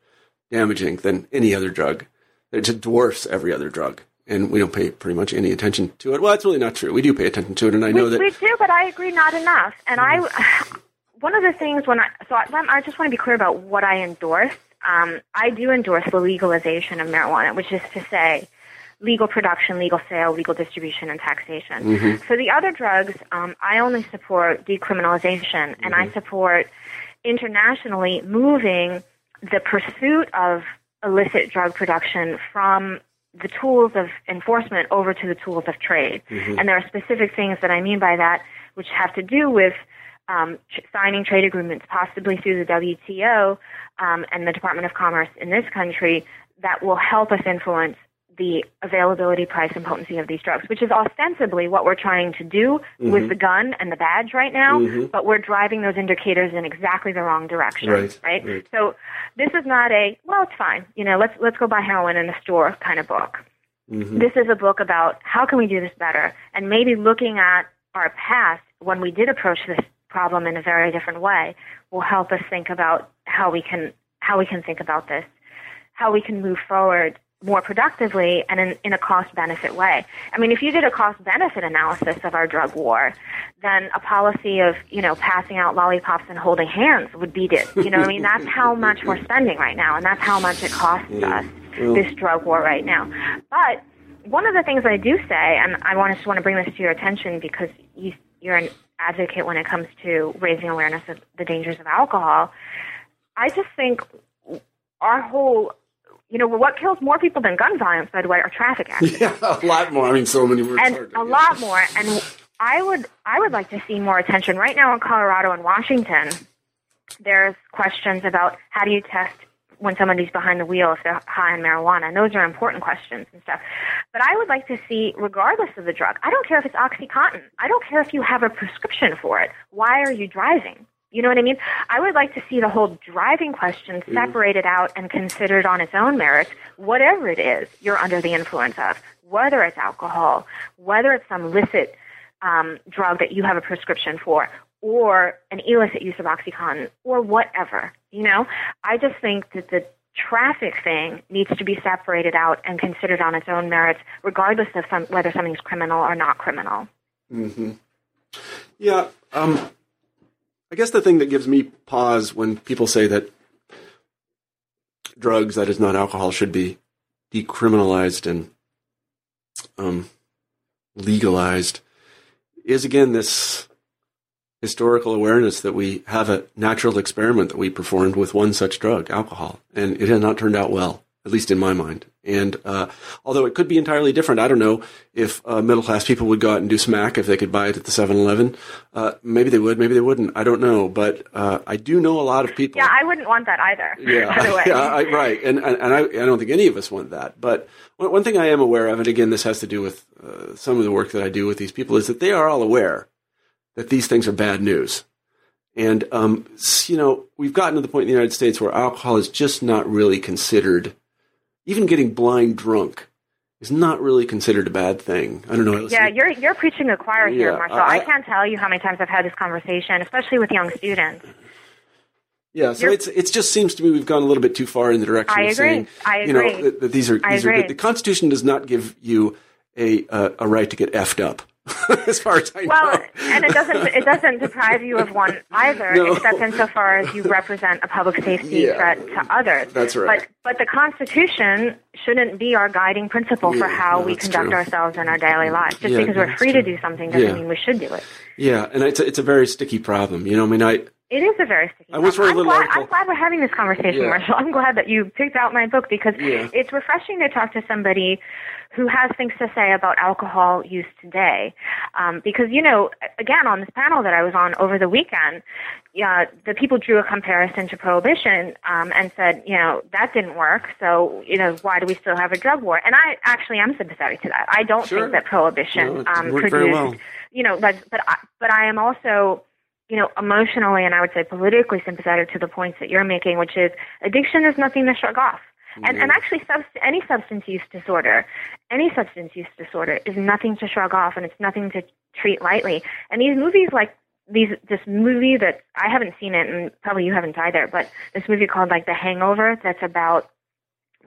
damaging than any other drug. It just dwarfs every other drug. And we don't pay pretty much any attention to it. Well, that's really not true. We do pay attention to it, and I know we, that we do. But I agree, not enough. And. I, one of the things when I so I, I just want to be clear about what I endorse. Um, I do endorse the legalization of marijuana, which is to say, legal production, legal sale, legal distribution, and taxation. Mm-hmm. For the other drugs, um, I only support decriminalization, mm-hmm. and I mm-hmm. support internationally moving the pursuit of illicit drug production from the tools of enforcement over to the tools of trade. Mm-hmm. And there are specific things that I mean by that, which have to do with um, signing trade agreements, possibly through the WTO um, and the Department of Commerce in this country, that will help us influence the availability, price, and potency of these drugs, which is ostensibly what we're trying to do mm-hmm. with the gun and the badge right now, mm-hmm. but we're driving those indicators in exactly the wrong direction, right, right? right? So this is not a well, it's fine, you know, let's let's go buy heroin in the store kind of book. Mm-hmm. This is a book about how can we do this better, and maybe looking at our past when we did approach this problem in a very different way will help us think about how we can how we can think about this, how we can move forward more productively and in, in a cost benefit way. I mean, if you did a cost benefit analysis of our drug war, then a policy of, you know, passing out lollipops and holding hands would beat it. You know I mean? That's how much we're spending right now, and that's how much it costs us, this drug war right now. But one of the things I do say, and I want to just want to bring this to your attention because you, you're an advocate when it comes to raising awareness of the dangers of alcohol, I just think our whole you know, what kills more people than gun violence, by the way, are traffic accidents. Yeah, a lot more. I mean, so many more. And a lot more. And I would, I would like to see more attention. Right now in Colorado and Washington, there's questions about how do you test when somebody's behind the wheel if they're high on marijuana. And those are important questions and stuff. But I would like to see, regardless of the drug, I don't care if it's OxyContin. I don't care if you have a prescription for it. Why are you driving? You know what I mean? I would like to see the whole driving question mm-hmm. separated out and considered on its own merits, whatever it is you're under the influence of, whether it's alcohol, whether it's some illicit um, drug that you have a prescription for, or an illicit use of OxyContin, or whatever. You know, I just think that the traffic thing needs to be separated out and considered on its own merits, regardless of some, whether something's criminal or not criminal. Mm-hmm. Yeah. Um, I guess the thing that gives me pause when people say that drugs, that is not alcohol, should be decriminalized and um, legalized is again this historical awareness that we have a natural experiment that we performed with one such drug, alcohol, and it has not turned out well at least in my mind. And uh, although it could be entirely different, I don't know if uh, middle class people would go out and do smack if they could buy it at the 7 Eleven. Uh, maybe they would, maybe they wouldn't. I don't know. But uh, I do know a lot of people. Yeah, I wouldn't want that either. Yeah, yeah I, right. And, and, and I, I, don't think any of us want that. But one, one, thing I am aware of, and again, this has to do with uh, some of the work that I do with these people, is that they are all aware that these things are bad news. And, um, you know, we've gotten to the point in the United States where alcohol is just not really considered even getting blind drunk is not really considered a bad thing. I don't know. Yeah, you're you're preaching a choir here, Marshall. I- I, can't tell you how many times I've had this conversation, especially with young students. Yeah, so You're- it's it just seems to me we've gone a little bit too far in the direction I of agree. saying, I you know, agree. that, that these are these are good. The Constitution does not give you a uh, a right to get effed up, as far as I Well, know. and it doesn't it doesn't deprive you of one either, No. except insofar as you represent a public safety Yeah. threat to others. That's right. But but the Constitution shouldn't be our guiding principle for how no, we conduct true. ourselves in our daily lives. Just Yeah, because we're free to do something doesn't Yeah. mean we should do it. yeah, and it's a, it's a very sticky problem. You know, I mean, I It is a very sticky. I once problem. read a I'm little glad, article- I'm glad we're having this conversation, Yeah. Marshall. I'm glad that you picked out my book because Yeah. it's refreshing to talk to somebody who has things to say about alcohol use today. Um, because you know, again, on this panel that I was on over the weekend, yeah, the people drew a comparison to prohibition um, and said, you know, that didn't work. So you know, why do we still have a drug war? And I actually am sympathetic to that. I don't Sure. think that prohibition No, um, produced, well. you know, but but I, but I am also you know, emotionally and I would say politically sympathetic to the points that you're making, which is addiction is nothing to shrug off. And, and actually, subst- any substance use disorder, any substance use disorder is nothing to shrug off, and it's nothing to treat lightly. And these movies, like these, this movie that I haven't seen it, and probably you haven't either, but this movie called like The Hangover, that's about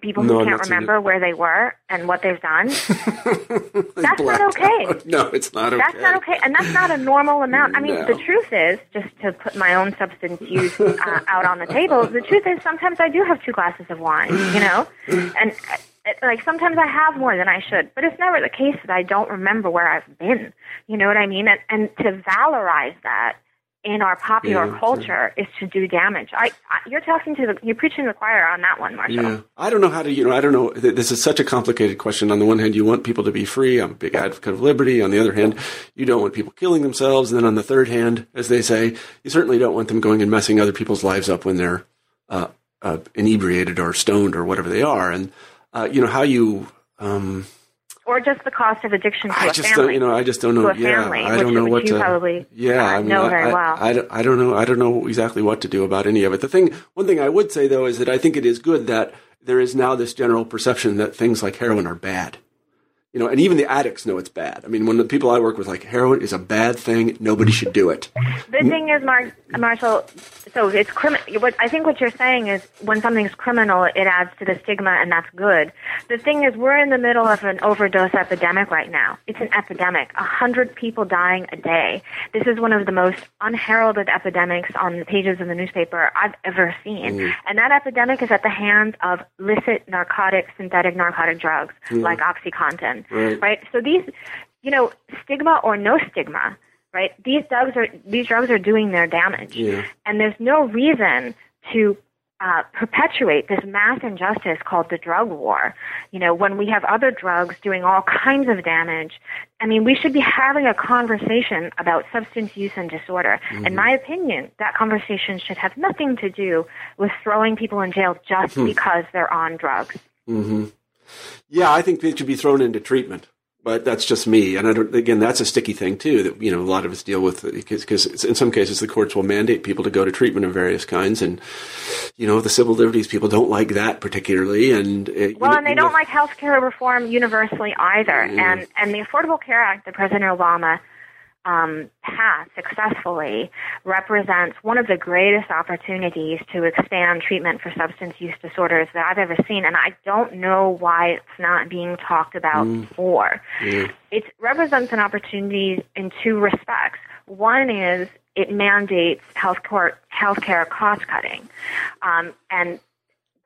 people who I've can't remember where they were and what they've done. That's not okay. No, it's not okay. That's not okay, and that's not a normal amount. I mean, No. the truth is, just to put my own substance use uh, out on the table, the truth is sometimes I do have two glasses of wine, you know, and uh, like sometimes I have more than I should, but it's never the case that I don't remember where I've been. You know what I mean? And and to valorize that in our popular Yeah, culture is to do damage. I, I you're talking to the you're preaching the choir on that one, Marshall. Yeah, I don't know how to. You know, I don't know. This is such a complicated question. On the one hand, you want people to be free. I'm a big advocate of liberty. On the other hand, you don't want people killing themselves. And then on the third hand, as they say, you certainly don't want them going and messing other people's lives up when they're uh, uh, inebriated or stoned or whatever they are. And uh, you know how you. Um, Or just the cost of addiction to I a just family. don't. You know, I just don't know. Yeah, family, I don't know what you to. probably, yeah, uh, I mean, know I, very I- well. I, don't, I don't know. I don't know exactly what to do about any of it. The thing, one thing I would say though, is that I think it is good that there is now this general perception that things like heroin are bad. You know, and even the addicts know it's bad. I mean, when the people I work with like heroin is a bad thing, nobody should do it. The thing is, Mar- Marshall, so it's criminal. What I think what you're saying is when something's criminal, it adds to the stigma, and that's good. The thing is, we're in the middle of an overdose epidemic right now. It's an epidemic. A hundred people dying a day. This is one of the most unheralded epidemics on the pages of the newspaper I've ever seen. Mm. And that epidemic is at the hands of illicit narcotic, synthetic narcotic drugs mm. like OxyContin. Right. right? So these, you know, stigma or no stigma, right? These drugs are these drugs are doing their damage, Yeah. and there's no reason to uh, perpetuate this mass injustice called the drug war. You know, when we have other drugs doing all kinds of damage. I mean, we should be having a conversation about substance use and disorder. Mm-hmm. In my opinion, that conversation should have nothing to do with throwing people in jail just hmm. because they're on drugs. Mm-hmm. Yeah, I think they should be thrown into treatment, but that's just me. And I don't, again, that's a sticky thing too that you know a lot of us deal with because in some cases the courts will mandate people to go to treatment of various kinds, and you know the civil liberties people don't like that particularly. And uh, you Well, know- and they don't know- like health care reform universally either. And and the Affordable Care Act that President Obama um, passed successfully represents one of the greatest opportunities to expand treatment for substance use disorders that I've ever seen. And I don't know why it's not being talked about more. It represents an opportunity in two respects. One is it mandates health healthcare cost cutting, um, and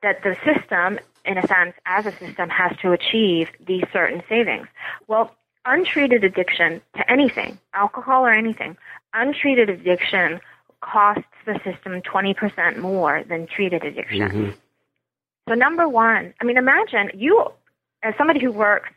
that the system, in a sense, as a system, has to achieve these certain savings. Well, untreated addiction to anything, alcohol or anything, untreated addiction costs the system 20% more than treated addiction. So, number one, I mean, imagine you, as somebody who works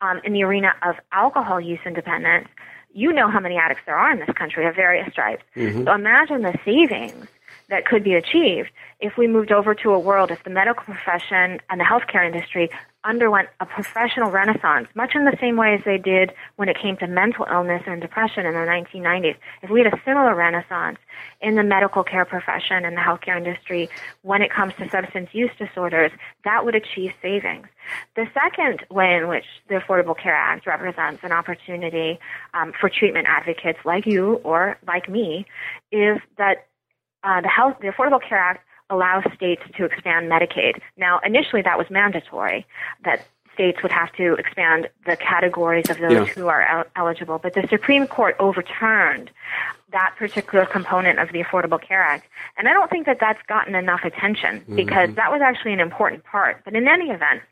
um, in the arena of alcohol use and dependence, you know how many addicts there are in this country of various stripes. So, imagine the savings that could be achieved if we moved over to a world, if the medical profession and the healthcare industry underwent a professional renaissance, much in the same way as they did when it came to mental illness and depression in the 1990s. If we had a similar renaissance in the medical care profession and the healthcare industry when it comes to substance use disorders, that would achieve savings. The second way in which the Affordable Care Act represents an opportunity um, for treatment advocates like you or like me is that uh, the health, the Affordable Care Act allows states to expand Medicaid. Now, initially that was mandatory, that states would have to expand the categories of those yeah. who are el- eligible, but the Supreme Court overturned that particular component of the Affordable Care Act. And I don't think that that's gotten enough attention mm-hmm. because that was actually an important part. But in any event,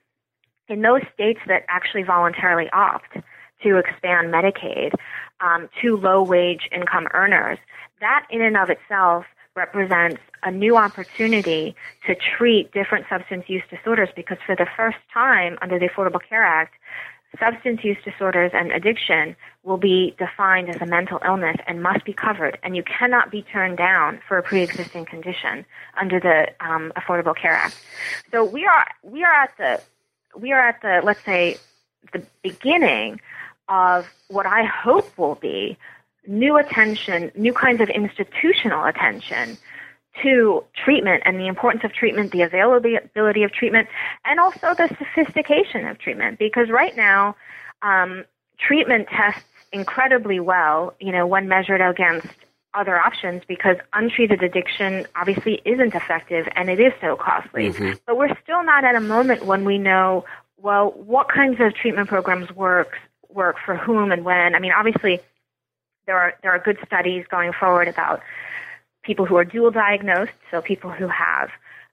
in those states that actually voluntarily opt to expand Medicaid um, to low wage income earners, that in and of itself represents a new opportunity to treat different substance use disorders because for the first time under the Affordable Care Act, substance use disorders and addiction will be defined as a mental illness and must be covered, and you cannot be turned down for a pre-existing condition under the um, Affordable Care Act. So we are we are at the we are at the let's say the beginning of what I hope will be new attention, new kinds of institutional attention to treatment and the importance of treatment, the availability of treatment, and also the sophistication of treatment. Because right now, um, treatment tests incredibly well, you know, when measured against other options because untreated addiction obviously isn't effective and it is so costly. Mm-hmm. But we're still not at a moment when we know, well, what kinds of treatment programs work work for whom and when. I mean, obviously there are there are good studies going forward about people who are dual diagnosed, so people who have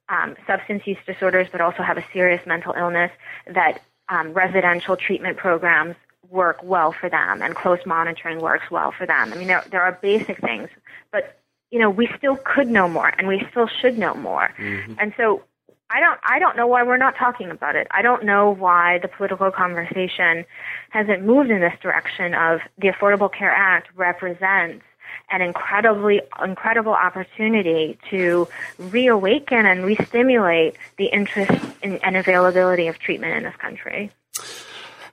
um, substance use disorders but also have a serious mental illness, that um, residential treatment programs work well for them and close monitoring works well for them. I mean, there, there are basic things, but you know, we still could know more and we still should know more. Mm-hmm. And so I don't I don't know why we're not talking about it. I don't know why the political conversation hasn't moved in this direction of the Affordable Care Act represents an incredibly incredible opportunity to reawaken and restimulate the interest in, and availability of treatment in this country.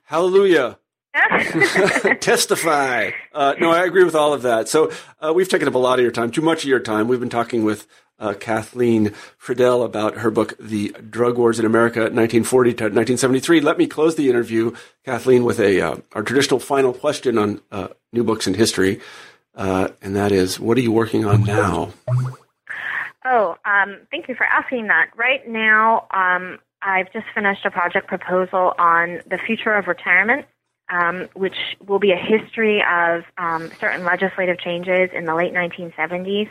Hallelujah. Testify. Uh, no, I agree with all of that. So uh, we've taken up a lot of your time, too much of your time. We've been talking with uh, Kathleen Frydl about her book, The Drug Wars in America, 1940 to 1973. Let me close the interview, Kathleen, with a uh, our traditional final question on uh, new books in history, uh, and that is, what are you working on now? Oh, um, thank you for asking that. Right now, um, I've just finished a project proposal on the future of retirement um, which will be a history of um, certain legislative changes in the late 1970s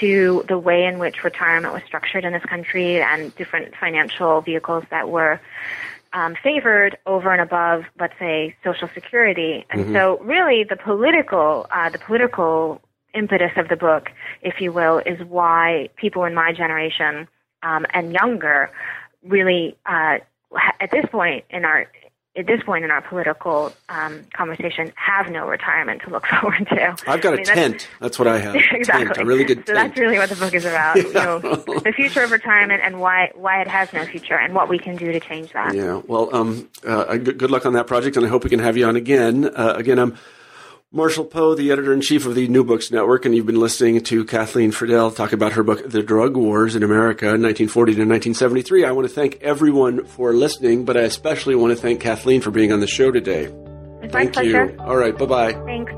to the way in which retirement was structured in this country and different financial vehicles that were um, favored over and above, let's say, Social Security. And mm-hmm. so, really, the political, uh, the political impetus of the book, if you will, is why people in my generation um, and younger really, uh, at this point in our at this point in our political um, conversation, have no retirement to look forward to. I've got I mean, a tent. That's, that's, what I have. exactly. Tent, a really good so tent. that's really what the book is about. yeah. you know, the future of retirement and why why it has no future and what we can do to change that. Yeah. Well, um, uh, good luck on that project, and I hope we can have you on again. Uh, again, I'm. Marshall Poe, the editor in chief of the New Books Network, and you've been listening to Kathleen Frydl talk about her book, The Drug Wars in America, 1940 to 1973. I want to thank everyone for listening, but I especially want to thank Kathleen for being on the show today. It's thank my pleasure. you. All right. Bye bye. Thanks.